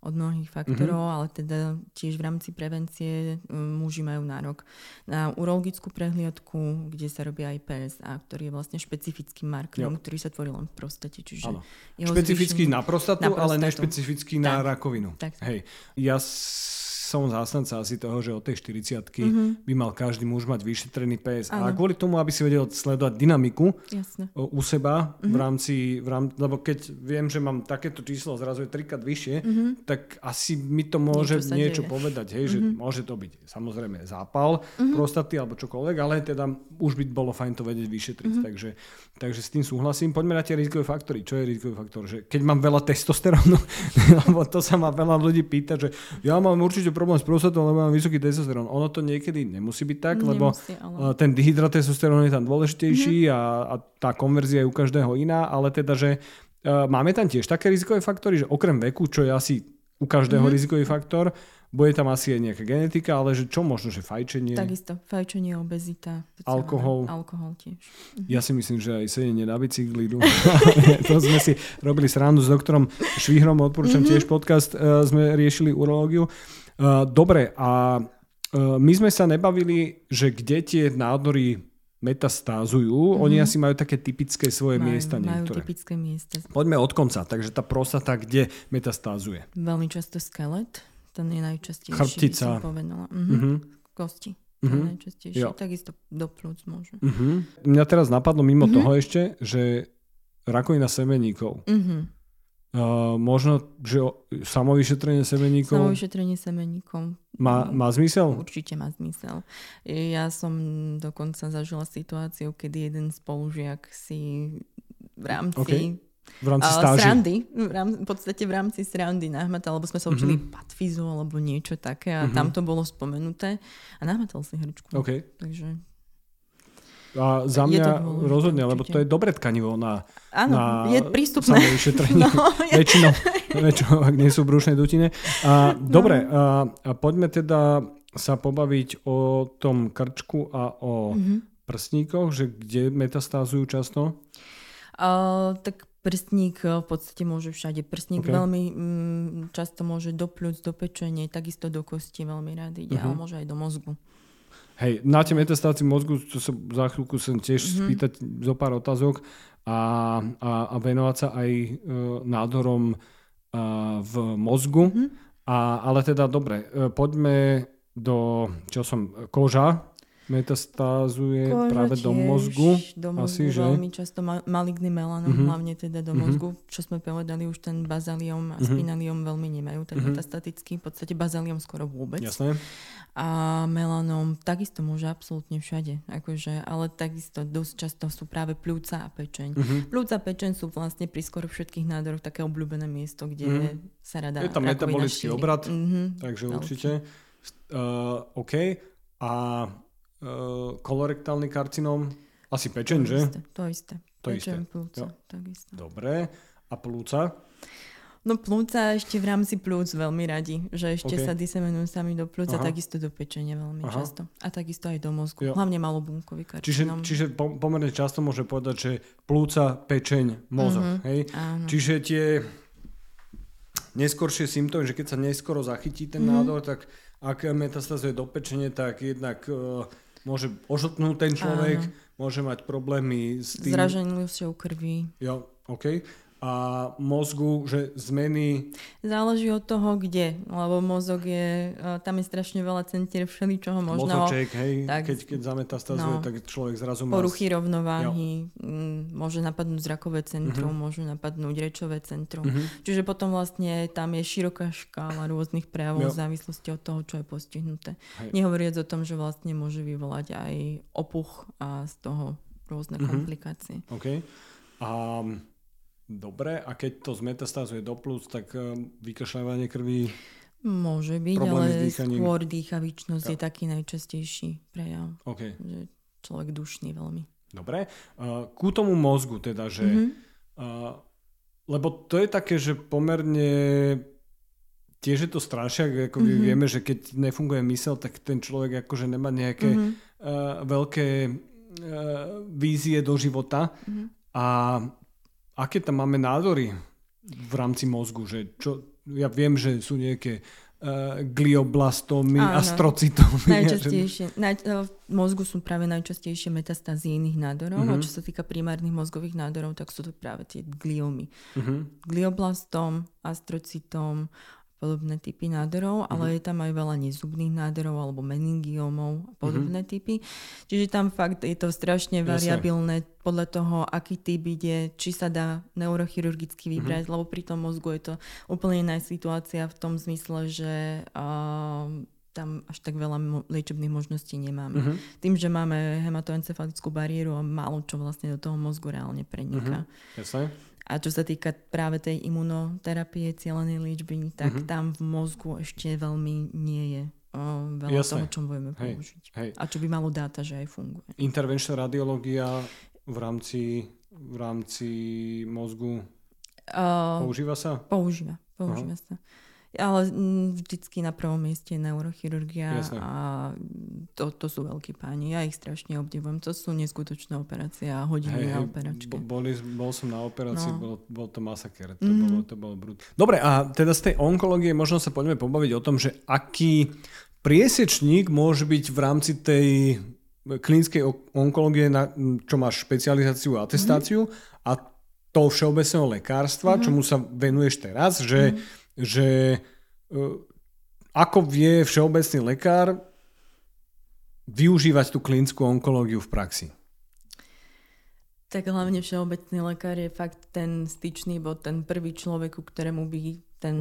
od mnohých faktorov, ale teda tiež v rámci prevencie mm, muži majú nárok na urologickú prehliadku, kde sa robí aj PSA, ktorý je vlastne špecifickým markerom, Jo. ktorý sa tvorí len v prostate. Čiže Špecificky zvýšenie- na prostatu, na ale prostatu. nešpecificky na Tak. rakovinu. Tak. Hej. Ja som zástanca asi toho, že od tej 40 Mhm. by mal každý muž mať vyšetrený PSA. A kvôli tomu, aby si vedel sledovať dynamiku Jasné. o, u seba Mhm. v rámci, v rámci, lebo keď viem, že mám takéto číslo zrazu je trikrát vyššie, tak asi mi to môže Mhm. Niečo niečo, deje. Mhm. povedať, hej, že môže to byť samozrejme zápal prostaty alebo čokoľvek, ale teda už by bolo fajn to vedieť vyšetriť. Mhm. Takže, takže s tým súhlasím. Poďme na tie rizikové faktory. Čo je rizikový faktor? Že keď mám veľa testosterónu, lebo to sa ma veľa ľudí pýta, že ja mám určite problém s prostatou, lebo mám vysoký testosterón. Ono to niekedy nemusí byť tak, lebo Nemusí, ale- uh, ten dihydrotestosterón je tam dôležitejší a, a tá konverzia je u každého iná, ale teda, že uh, máme tam tiež také rizikové faktory, že okrem veku, čo je asi u každého rizikový faktor, bude tam asi aj nejaká genetika, ale že čo možno, že fajčenie. Takisto fajčenie, obezita. Alkohol. Alkohol tiež. Ja si myslím, že aj sedenie na bicykli. to sme si robili srandu s doktorom Švihrom, odporúčam tiež podcast, uh, sme riešili urológiu. Uh, dobre, a uh, my sme sa nebavili, že kde tie nádory metastázujú. Oni asi majú také typické svoje Majú, miesta majú niektoré. typické miesta. Poďme od konca. Takže tá prostata, kde metastázuje? Veľmi často skelet, ten je najčastejší, Chrbtica. povedala. Mhm. Mhm. Kosti, Mhm. najčastejšie. Jo. Takisto do plúc môžu. Uh-huh. Mňa teraz napadlo mimo toho ešte, že rakovina semeníkov. Mhm. Uh, možno, že samovyšetrenie semeníkov Samovyšetrenie semeníkov má, má zmysel? určite má zmysel. Ja som dokonca zažila situáciu, kedy jeden spolužiak si v rámci OK. V rámci A stáži. srandy, v, rám, v podstate v rámci srandy nahmatal, lebo sme sa učili Mhm. mm-hmm. patfizu alebo niečo také a mm-hmm. tam to bolo spomenuté a nahmatal si hrčku. OK. Takže A za Je to mňa dôležité, rozhodne, lebo určite. to je dobré tkanivo na, áno, na je prístupné. No, je- väčšinou, väčšinou, ak nie sú brúšnej dutine. A, dobre, a, a poďme teda sa pobaviť o tom krčku a o mm-hmm. prstníkoch, že kde metastázujú často? Uh, tak prstník v podstate môže všade. Prstník okay. veľmi mm, často môže do pľúc, do pečenie, takisto do kosti veľmi rád ide, uh-huh. ale môže aj do mozgu. Hej, na tie metastácii mozgu, čo sa za chvíľku chcem tiež uh-huh. spýtať zo pár otázok a, a, a venovať sa aj uh, nádorom uh, v mozgu. Uh-huh. A, ale teda dobre, uh, poďme do, čo som, koža, metastázuje Koža práve do mozgu. Do mozgu asi, že? veľmi často maligný melanom, uh-huh. hlavne teda do uh-huh. mozgu. Čo sme povedali, už ten bazaliom a uh-huh. spinaliom veľmi nemajú ten uh-huh. metastatický. V podstate bazaliom skoro vôbec. Jasné. A melanom takisto môže absolútne všade. Akože, ale takisto dosť často sú práve pľúca a pečeň. Uh-huh. Pľúca a pečeň sú vlastne pri skoro všetkých nádoroch také obľúbené miesto, kde uh-huh. sa rada Je tam metabolický obrad, uh-huh. takže určite. Uh, OK. A kolorektálny karcinóm? Asi pečen, to že? Isté, to isté. To pečen, isté. plúca, takisto. Dobre. A plúca? No plúca ešte v rámci plúc veľmi radi, že ešte okay. sa diseminujú sami do plúca, takisto do pečenia veľmi Aha. často. A takisto aj do mozgu, jo. hlavne malobunkový karcinom. Čiže, čiže pomerne často môže povedať, že plúca, pečeň, mozog. Mm-hmm. Hej? Áno. Čiže tie neskoršie symptómy, že keď sa neskoro zachytí ten mm-hmm. nádor, tak ak metastazuje do pečene, tak jednak uh, môže ožltnúť ten človek, Áno. môže mať problémy s tým... Zraženosťou krvi. Jo, OK a mozgu, že zmeny... Záleží od toho, kde, lebo mozog je, e, tam je strašne veľa centier všeličoho možného. Mozoček, hej, tak, keď, keď zametastazuje, no, tak človek zrazu má... Poruchy rovnováhy, jo. môže napadnúť zrakové centrum, uh-huh. môžu napadnúť rečové centrum. Uh-huh. Čiže potom vlastne tam je široká škála rôznych prejavov v závislosti od toho, čo je postihnuté. Hej. Nehovoriac o tom, že vlastne môže vyvolať aj opuch a z toho rôzne uh-huh. komplikácie. OK. A Dobre, a keď to zmetastázuje do plus, tak eh, vykašľávanie krvi... Môže byť, ale skôr dýchavičnosť ja. je taký najčastejší prejav. Okay. Že človek dušný veľmi. Dobre. Uh, ku tomu mozgu teda, že... Mm-hmm. Lebo to je také, že pomerne tiež je to strašiak, ako mm-hmm. vieme, že keď nefunguje mysel, tak ten človek akože nemá nejaké mm-hmm. uh, veľké uh, vízie do života mm-hmm. a aké tam máme nádory v rámci mozgu, že čo, ja viem, že sú nejaké uh, glioblastómy, Áno. astrocytómy. Najčastejšie, naj, v mozgu sú práve najčastejšie metastázy iných nádorov uh-huh. a čo sa týka primárnych mozgových nádorov, tak sú to práve tie gliomy. Uh-huh. Glioblastom, astrocytóm, podobné typy nádorov, uh-huh. ale je tam aj veľa nezubných nádorov alebo meningiomov a podobné uh-huh. typy. Čiže tam fakt je to strašne variabilné Jasne. podľa toho, aký typ ide, či sa dá neurochirurgicky vybrať, uh-huh. lebo pri tom mozgu je to úplne iná situácia v tom zmysle, že uh, tam až tak veľa mo- liečebných možností nemáme. Uh-huh. Tým, že máme hematoencefalickú bariéru a málo čo vlastne do toho mozgu reálne preniká. Uh-huh. Jasne. A čo sa týka práve tej imunoterapie, cieľenej liečby, tak mm-hmm. tam v mozgu ešte veľmi nie je veľa Jasne. toho, čo budeme hej, použiť. Hej. A čo by malo dáta, že aj funguje. Intervenčná radiológia v rámci, v rámci mozgu uh, používa sa? Používa, používa Aha. sa ale mm, vždycky na prvom mieste je neurochirurgia Jasne. a to, to sú veľkí páni. Ja ich strašne obdivujem. To sú neskutočné operácie a hodiny hey, na operačke. Bol, bol som na operácii, no. bol, bol to masaker. To, mm-hmm. bolo, to bolo brut. Dobre, a teda z tej onkológie možno sa poďme pobaviť o tom, že aký priesečník môže byť v rámci tej klinickej onkológie, na, čo má špecializáciu a atestáciu mm-hmm. a toho všeobecného lekárstva, mm-hmm. čomu sa venuješ teraz, že mm-hmm že e, ako vie všeobecný lekár využívať tú klinickú onkológiu v praxi? Tak hlavne všeobecný lekár je fakt ten styčný bod, ten prvý človek, ku ktorému by ten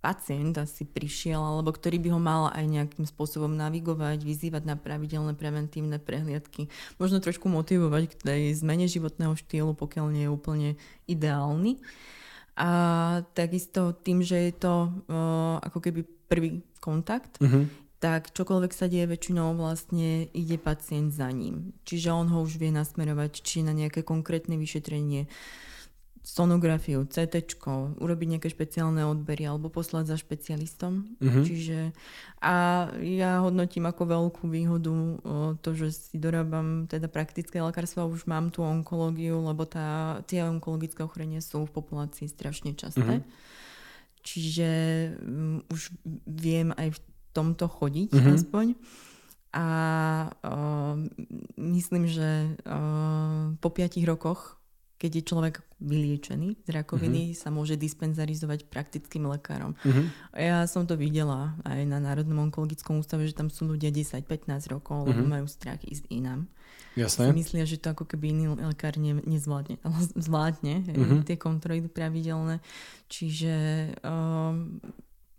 pacient asi prišiel, alebo ktorý by ho mal aj nejakým spôsobom navigovať, vyzývať na pravidelné preventívne prehliadky, možno trošku motivovať k tej zmene životného štýlu, pokiaľ nie je úplne ideálny. A takisto tým, že je to uh, ako keby prvý kontakt, uh-huh. tak čokoľvek sa deje, väčšinou vlastne ide pacient za ním. Čiže on ho už vie nasmerovať, či na nejaké konkrétne vyšetrenie, sonografiu, CT, urobiť nejaké špeciálne odbery alebo poslať za špecialistom. Mhm. Čiže a ja hodnotím ako veľkú výhodu to, že si dorábam teda praktické lekárstvo a už mám tú onkológiu, lebo tá, tie onkologické ochorenia sú v populácii strašne časté. Mhm. Čiže um, už viem aj v tomto chodiť Mhm. aspoň. A uh, myslím, že uh, po piatich rokoch, keď je človek vyliečený z rakoviny, sa môže dispenzarizovať praktickým lekárom. Mhm. Ja som to videla aj na Národnom onkologickom ústave, že tam sú ľudia 10-15 rokov, lebo Mhm. majú strach ísť inám. Si Jasné. myslia, že to ako keby iný lekár ne, nezvládne. Ale zvládne Mhm. tie kontroly pravidelné. Čiže um,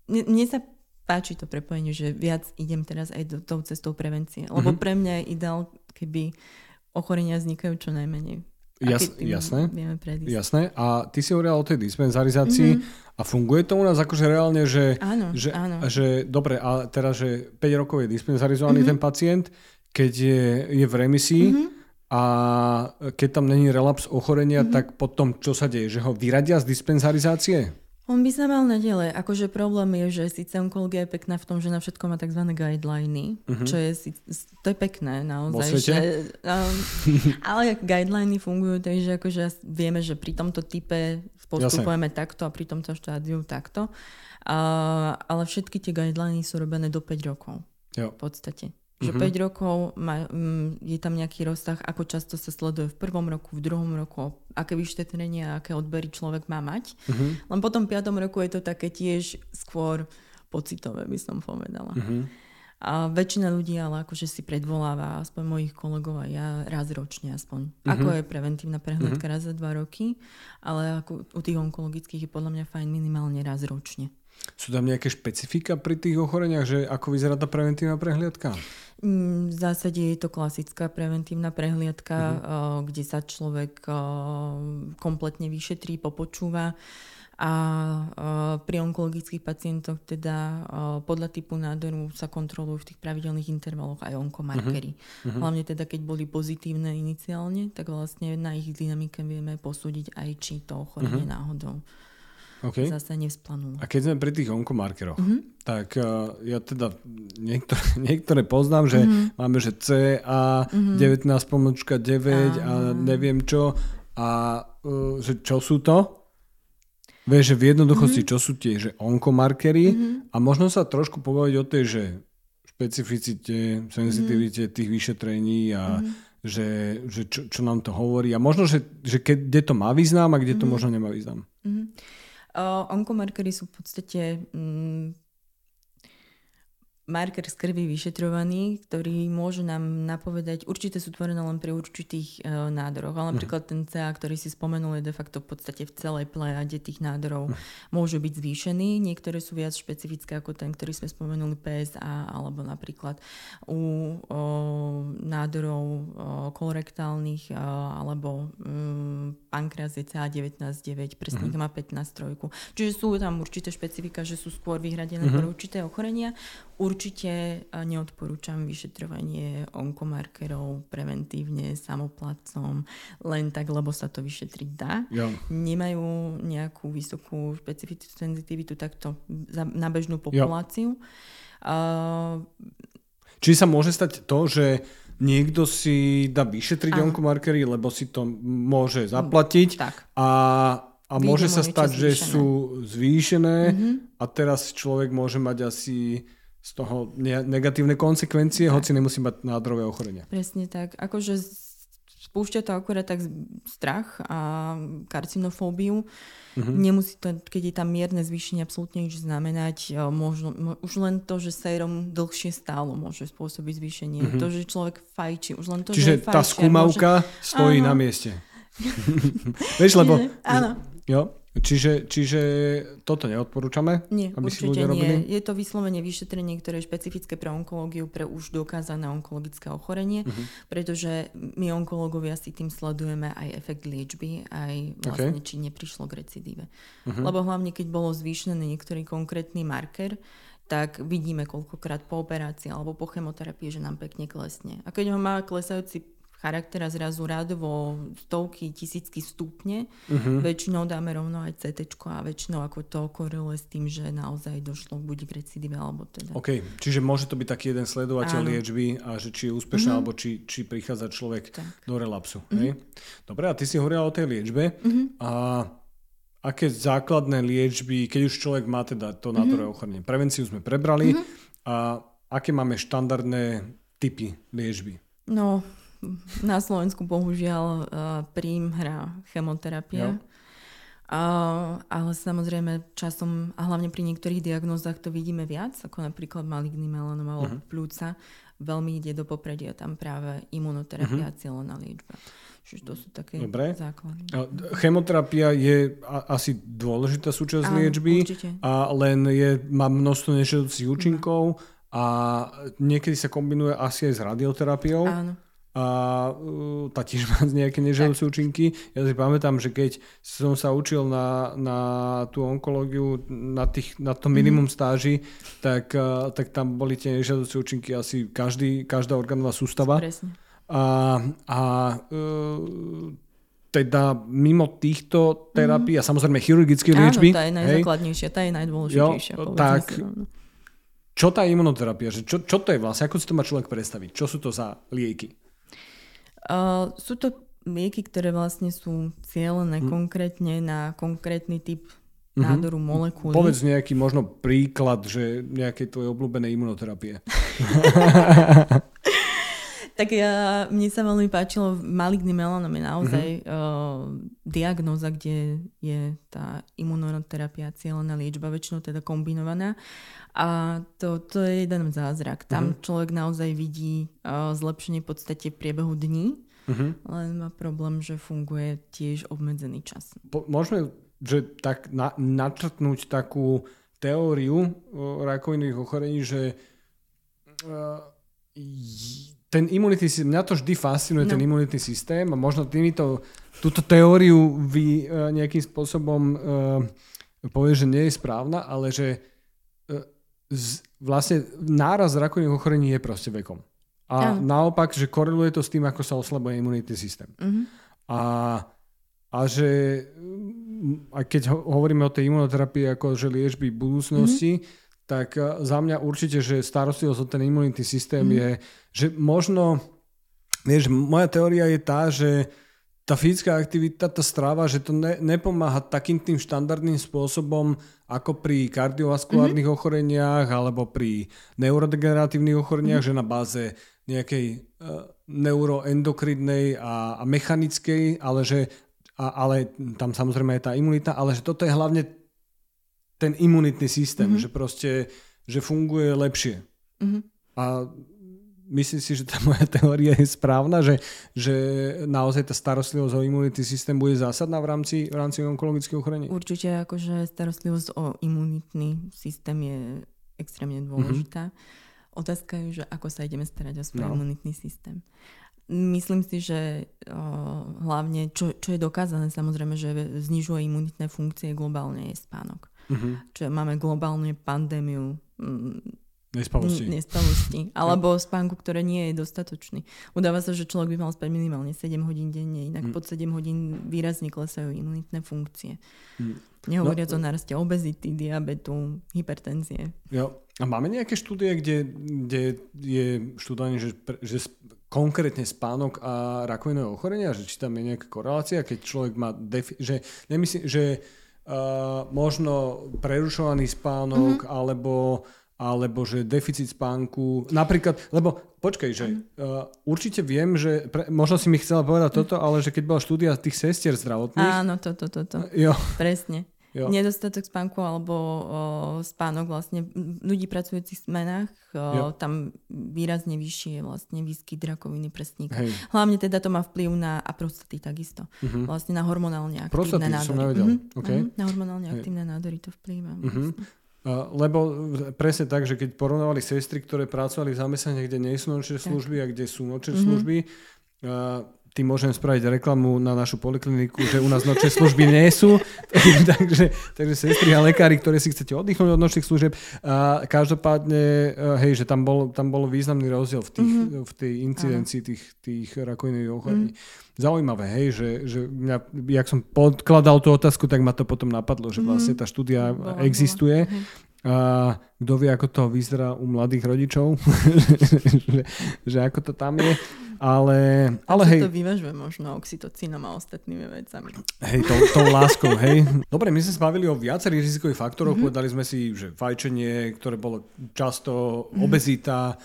mne, sa páči to prepojenie, že viac idem teraz aj do, tou cestou prevencie. Lebo Mhm. pre mňa je ideál, keby ochorenia vznikajú čo najmenej. Jas, jasné. Jasné. A ty si hovorila o tej dispenzarizácii Mhm. a funguje to u nás akože reálne, že, Áno, že, áno. že dobre, a teraz, že 5 rokov je dispenzarizovaný Mhm. ten pacient, keď je, je v remisii Mhm. a keď tam není relaps ochorenia, Mhm. tak potom čo sa deje? Že ho vyradia z dispenzarizácie? On by sa mal naďalej. Akože problém je, že síce onkológia je pekná v tom, že na všetko má tzv. guideliny, Mhm. čo je, to je pekné naozaj. Že, um, ale guideliny fungujú tak, že akože vieme, že pri tomto type postupujeme takto a pri tomto štádiu takto. A, ale všetky tie guideliny sú robené do 5 rokov Jo. v podstate. Že Mhm. 5 rokov má, mm, je tam nejaký rozsah, ako často sa sleduje v prvom roku, v druhom roku, aké vyšetrenia, aké odbery človek má mať. Mhm. Len po tom piatom roku je to také tiež skôr pocitové, by som povedala. Mhm. A väčšina ľudí ale akože si predvoláva, aspoň mojich kolegov a ja, raz ročne aspoň. Mhm. Ako je preventívna prehľadka raz za dva roky, ale ako u tých onkologických je podľa mňa fajn minimálne raz ročne. Sú tam nejaké špecifika pri tých ochoreniach, že ako vyzerá tá preventívna prehliadka? Mm, V zásade je to klasická preventívna prehliadka, Mhm. uh, kde sa človek uh, kompletne vyšetrí, popočúva a uh, pri onkologických pacientoch teda podľa typu nádoru sa kontrolujú v tých pravidelných intervaloch aj onkomarkery. Mhm. Hlavne teda, keď boli pozitívne iniciálne, tak vlastne na ich dynamike vieme posúdiť aj, či to ochorenie náhodou Okay. zase nevzplanulo. A keď sme pri tých onkomarkeroch, Mhm. tak uh, ja teda niektoré, niektoré poznám, že Mhm. máme, že CA 19 pomočka 9 a neviem čo a uh, že čo sú to? Vieš, že v jednoduchosti, čo sú tie, že onkomarkery a možno sa trošku pobaviť o tej, že špecificite, senzitivite tých vyšetrení a že, že čo, čo nám to hovorí a možno, že, že keď, kde to má význam a kde to možno nemá význam. Mhm. Uh, onkomarkery sú v podstate mm, marker z krvi vyšetrovaný, ktorý môže nám napovedať, určite sú tvorené len pri určitých uh, nádoroch, ale napríklad ten CA, ktorý si spomenul, je de facto v podstate v celej plejade tých nádorov môžu byť zvýšený. Niektoré sú viac špecifické ako ten, ktorý sme spomenuli PSA, alebo napríklad u o, nádorov o, kolorektálnych a, alebo um, pankreas je CA19-9, prsník má 15-3. Čiže sú tam určité špecifika, že sú skôr vyhradené pre určité ochorenia. Určite neodporúčam vyšetrovanie onkomarkerov preventívne samoplacom, len tak, lebo sa to vyšetriť dá Jo. nemajú nejakú vysokú špecifickú senzitivitu takto na bežnú populáciu. Uh, Či sa môže stať to, že niekto si dá vyšetriť Áno. onkomarkery, lebo si to môže zaplatiť tak. a, a môže sa stať, že zvýšené. sú zvýšené Mhm. a teraz človek môže mať asi z toho ne- negatívne konsekvencie, hoci nemusí mať nádorové ochorenia. Presne tak. Akože spúšťa to akurát tak strach a karcinofóbiu. Mhm. Nemusí to, keď je tam mierne zvýšenie, absolútne nič znamenať. E, Možno, mo- už len to, že sérum dlhšie stálo, môže spôsobiť zvýšenie. To, že človek fajčí, už len to. Čiže že tá skúmavka stojí Áno. na mieste. Vieš, lebo... Áno. Jo, čiže, čiže toto neodporúčame, Nie, aby si určite ľudia robili? nie. Je to vyslovene vyšetrenie, ktoré je špecifické pre onkológiu, pre už dokázané onkologické ochorenie, Mhm. pretože my onkológovia si tým sledujeme aj efekt liečby, aj vlastne, či neprišlo k recidíve. Mhm. Lebo hlavne, keď bolo zvýšený niektorý konkrétny marker, tak vidíme koľkokrát po operácii alebo po chemoterapii, že nám pekne klesne. A keď ho má klesajúci charakter a zrazu radovo stovky, tisícky stupne. Uh-huh. Väčšinou dáme rovno aj CT a väčšinou ako to koreluje s tým, že naozaj došlo buď k recidíve alebo teda. OK, čiže môže to byť taký jeden sledovateľ Áno. liečby a že či je úspešná uh-huh. alebo či, či prichádza človek tak. do relapsu. Uh-huh. Hej? Dobre, a ty si hovorila o tej liečbe. Uh-huh. A aké základné liečby, keď už človek má teda to nádorové mm-hmm. ochorenie. Prevenciu sme prebrali mm-hmm. a aké máme štandardné typy liečby? No, na Slovensku bohužiaľ uh, príjm hrá chemoterapia. Uh, ale samozrejme časom a hlavne pri niektorých diagnózach to vidíme viac, ako napríklad maligný melanom alebo uh-huh. plúca. Veľmi ide do popredia tam práve imunoterapia uh-huh. a cieľená liečba. Čiže to sú také Dobre. základy. Chemoterapia je a, asi dôležitá súčasť Áno, liečby, určite. a len je, má množstvo nežiaducich účinkov a niekedy sa kombinuje asi aj s radioterapiou. Áno a uh, tiež má nejaké nežiaduce účinky. Ja si pamätám, že keď som sa učil na, na tú onkológiu na, tých, na to minimum mm-hmm. stáži, tak, uh, tak tam boli tie nežiaduce účinky asi každý, každá orgánová sústava. Presne. A, a uh, teda mimo týchto terapií a samozrejme chirurgické liečby. Áno, tá je najzákladnejšia, tá je najdôležitejšia. Jo, tak, si, no. čo tá imunoterapia? Že čo, čo to je vlastne? Ako si to má človek predstaviť? Čo sú to za lieky? Uh, sú to lieky, ktoré vlastne sú cieľené mm. konkrétne na konkrétny typ mm-hmm. nádoru molekuly. Povedz nejaký možno príklad, že nejakej tvojej obľúbenej imunoterapie. Tak ja, mne sa veľmi páčilo, maligný melanom je naozaj mm-hmm. uh, diagnóza, kde je tá imunoterapia, cieľená liečba, väčšinou teda kombinovaná. A to, to je jeden zázrak. Tam mm-hmm. človek naozaj vidí uh, zlepšenie v podstate v priebehu dní, mm-hmm. len má problém, že funguje tiež obmedzený čas. Po, môžeme že tak na, načrtnúť takú teóriu uh, rakovinových ochorení, že uh, ten imunitný systém, mňa to vždy fascinuje, no. ten imunitný systém a možno týmito, túto teóriu vy uh, nejakým spôsobom uh, povie, že nie je správna, ale že z, vlastne náraz rakovinových ochorení je proste vekom. A ja. naopak, že koreluje to s tým, ako sa oslabuje imunitný systém. Uh-huh. A, a že aj keď hovoríme o tej imunoterapii ako že liečby budúcnosti, uh-huh tak eh, za mňa určite, že starostlivosť o ten imunitný systém mm. je, že možno, vieš, moja teória je tá, že tá fyzická aktivita, tá strava, že to ne, nepomáha takým tým štandardným spôsobom ako pri kardiovaskulárnych mm-hmm. ochoreniach alebo pri neurodegeneratívnych ochoreniach, mm-hmm. že na báze nejakej uh, neuroendokridnej a, a mechanickej, ale že a, ale tam samozrejme je tá imunita, ale že toto je hlavne ten imunitný systém, mm-hmm. že proste, že funguje lepšie. Mm-hmm. A myslím si, že tá moja teória je správna, že, že naozaj tá starostlivosť o imunitný systém bude zásadná v rámci, v rámci onkologického ochorenia? Určite, akože starostlivosť o imunitný systém je extrémne dôležitá. Mm-hmm. Otázka je, že ako sa ideme starať o svoj no. imunitný systém. Myslím si, že o, hlavne, čo, čo je dokázané samozrejme, že znižuje imunitné funkcie globálne je spánok uh-huh. čo máme globálne pandémiu Nespavosti. Nespavosti. Alebo spánku, ktoré nie je dostatočný. Udáva sa, že človek by mal spať minimálne 7 hodín denne, inak mm. pod 7 hodín výrazne klesajú imunitné funkcie. Mm. Nehovoriac no, o naraste obezity, diabetu, hypertenzie. Jo. A máme nejaké štúdie, kde, kde je štúdanie, že, že konkrétne spánok a rakovinové ochorenia, že či tam je nejaká korelácia, keď človek má, defi- že nemyslím, že uh, možno prerušovaný spánok mm-hmm. alebo alebo že deficit spánku, napríklad, lebo počkaj, že uh, určite viem, že, pre, možno si mi chcela povedať toto, ale že keď bola štúdia tých sestier zdravotných. Áno, toto, toto, to. Jo. presne. Jo. Nedostatok spánku alebo o, spánok vlastne ľudí pracujúcich v smenách, o, tam výrazne vyššie je vlastne výskyt rakoviny prsníka. Hej. Hlavne teda to má vplyv na a prostaty takisto. Uh-huh. Vlastne na hormonálne aktívne prostaty, nádory. Som uh-huh. okay. uh-huh. Na hormonálne Hej. aktívne nádory to vplýva. Uh-huh. Vlastne. Lebo presne tak, že keď porovnávali sestry, ktoré pracovali v zamestnaniach, kde nie sú nočné služby a kde sú nočné uh-huh. služby, tým môžem spraviť reklamu na našu polikliniku, že u nás nočné služby nie sú, takže, takže sestry a lekári, ktorí si chcete oddychnúť od nočných služieb. A každopádne, e, hej, že tam bol, tam bol významný rozdiel v, tých, mm-hmm. v tej incidencii tých, tých rakovinových ochorení. Mm-hmm. Zaujímavé, hej, že, že mňa, jak som podkladal tú otázku, tak ma to potom napadlo, že vlastne tá štúdia bola, existuje. Bola. Mhm. A kto vie, ako to vyzerá u mladých rodičov, že, že ako to tam je. Ale, ale hej. to vyvažuje možno oxytocínom a ostatnými vecami. Hej, tou, tou láskou, hej. Dobre, my sme sa bavili o viacerých rizikových faktoroch. Mm-hmm. Povedali sme si, že fajčenie, ktoré bolo často mm-hmm. obezita,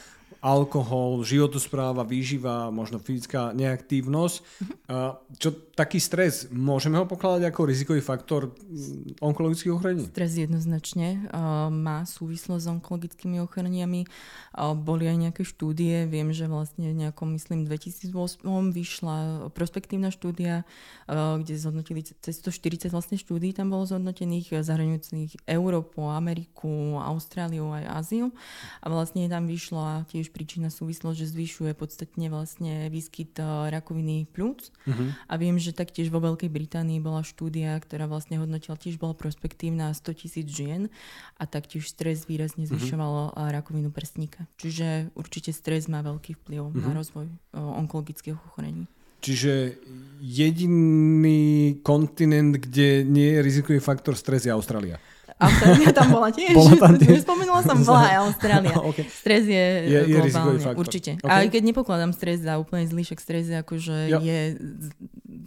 alkohol, životospráva, výživa, možno fyzická neaktívnosť. Uh-huh. Čo taký stres, môžeme ho pokladať ako rizikový faktor onkologických ochorení? Stres jednoznačne má súvislosť s onkologickými ochoreniami. Boli aj nejaké štúdie, viem, že vlastne v nejakom, myslím, 2008 vyšla prospektívna štúdia, kde zhodnotili cez 140 vlastne štúdií, tam bolo zhodnotených zahraničných Európu, Ameriku, Austráliu aj Áziu. A vlastne tam vyšla tiež príčina súvislosť, že zvyšuje podstatne vlastne výskyt eh, rakoviny plúc. Uh-huh. A viem, že taktiež vo Veľkej Británii bola štúdia, ktorá vlastne hodnotila, tiež bola prospektívna 100 tisíc žien a taktiež stres výrazne mhm. zvyšovalo uh-huh. rakovinu prstníka. Čiže určite stres má veľký vplyv uh-huh. na rozvoj uh, onkologických ochorení. Čiže jediný kontinent, kde nie je rizikový faktor stres je Austrália. Austrália tam bola tiež. Bola tam tiež. Spomenula som, bola aj Austrália. okay. Stres je, je, je globálne, určite. Okay. A keď nepokladám stres za úplne zlý, však stres je akože jo. je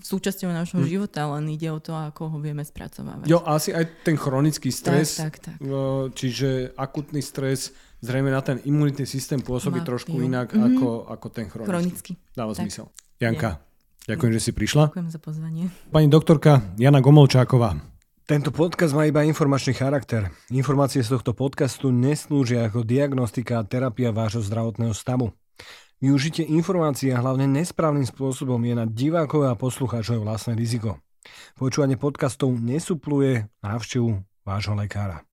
súčasťou nášho hm. života, len ide o to, ako ho vieme spracovávať. Jo, asi aj ten chronický stres, tak, tak, tak. čiže akutný stres zrejme na ten imunitný systém pôsobí Má, trošku jo. inak mm-hmm. ako, ako ten chronický. Chronický. Dáva tak. zmysel. Janka, je. ďakujem, že si prišla. Ďakujem za pozvanie. Pani doktorka Jana Gomolčáková, tento podcast má iba informačný charakter. Informácie z tohto podcastu neslúžia ako diagnostika a terapia vášho zdravotného stavu. Využitie informácií a hlavne nesprávnym spôsobom je na divákov a poslucháčov vlastné riziko. Počúvanie podcastov nesupluje návštevu vášho lekára.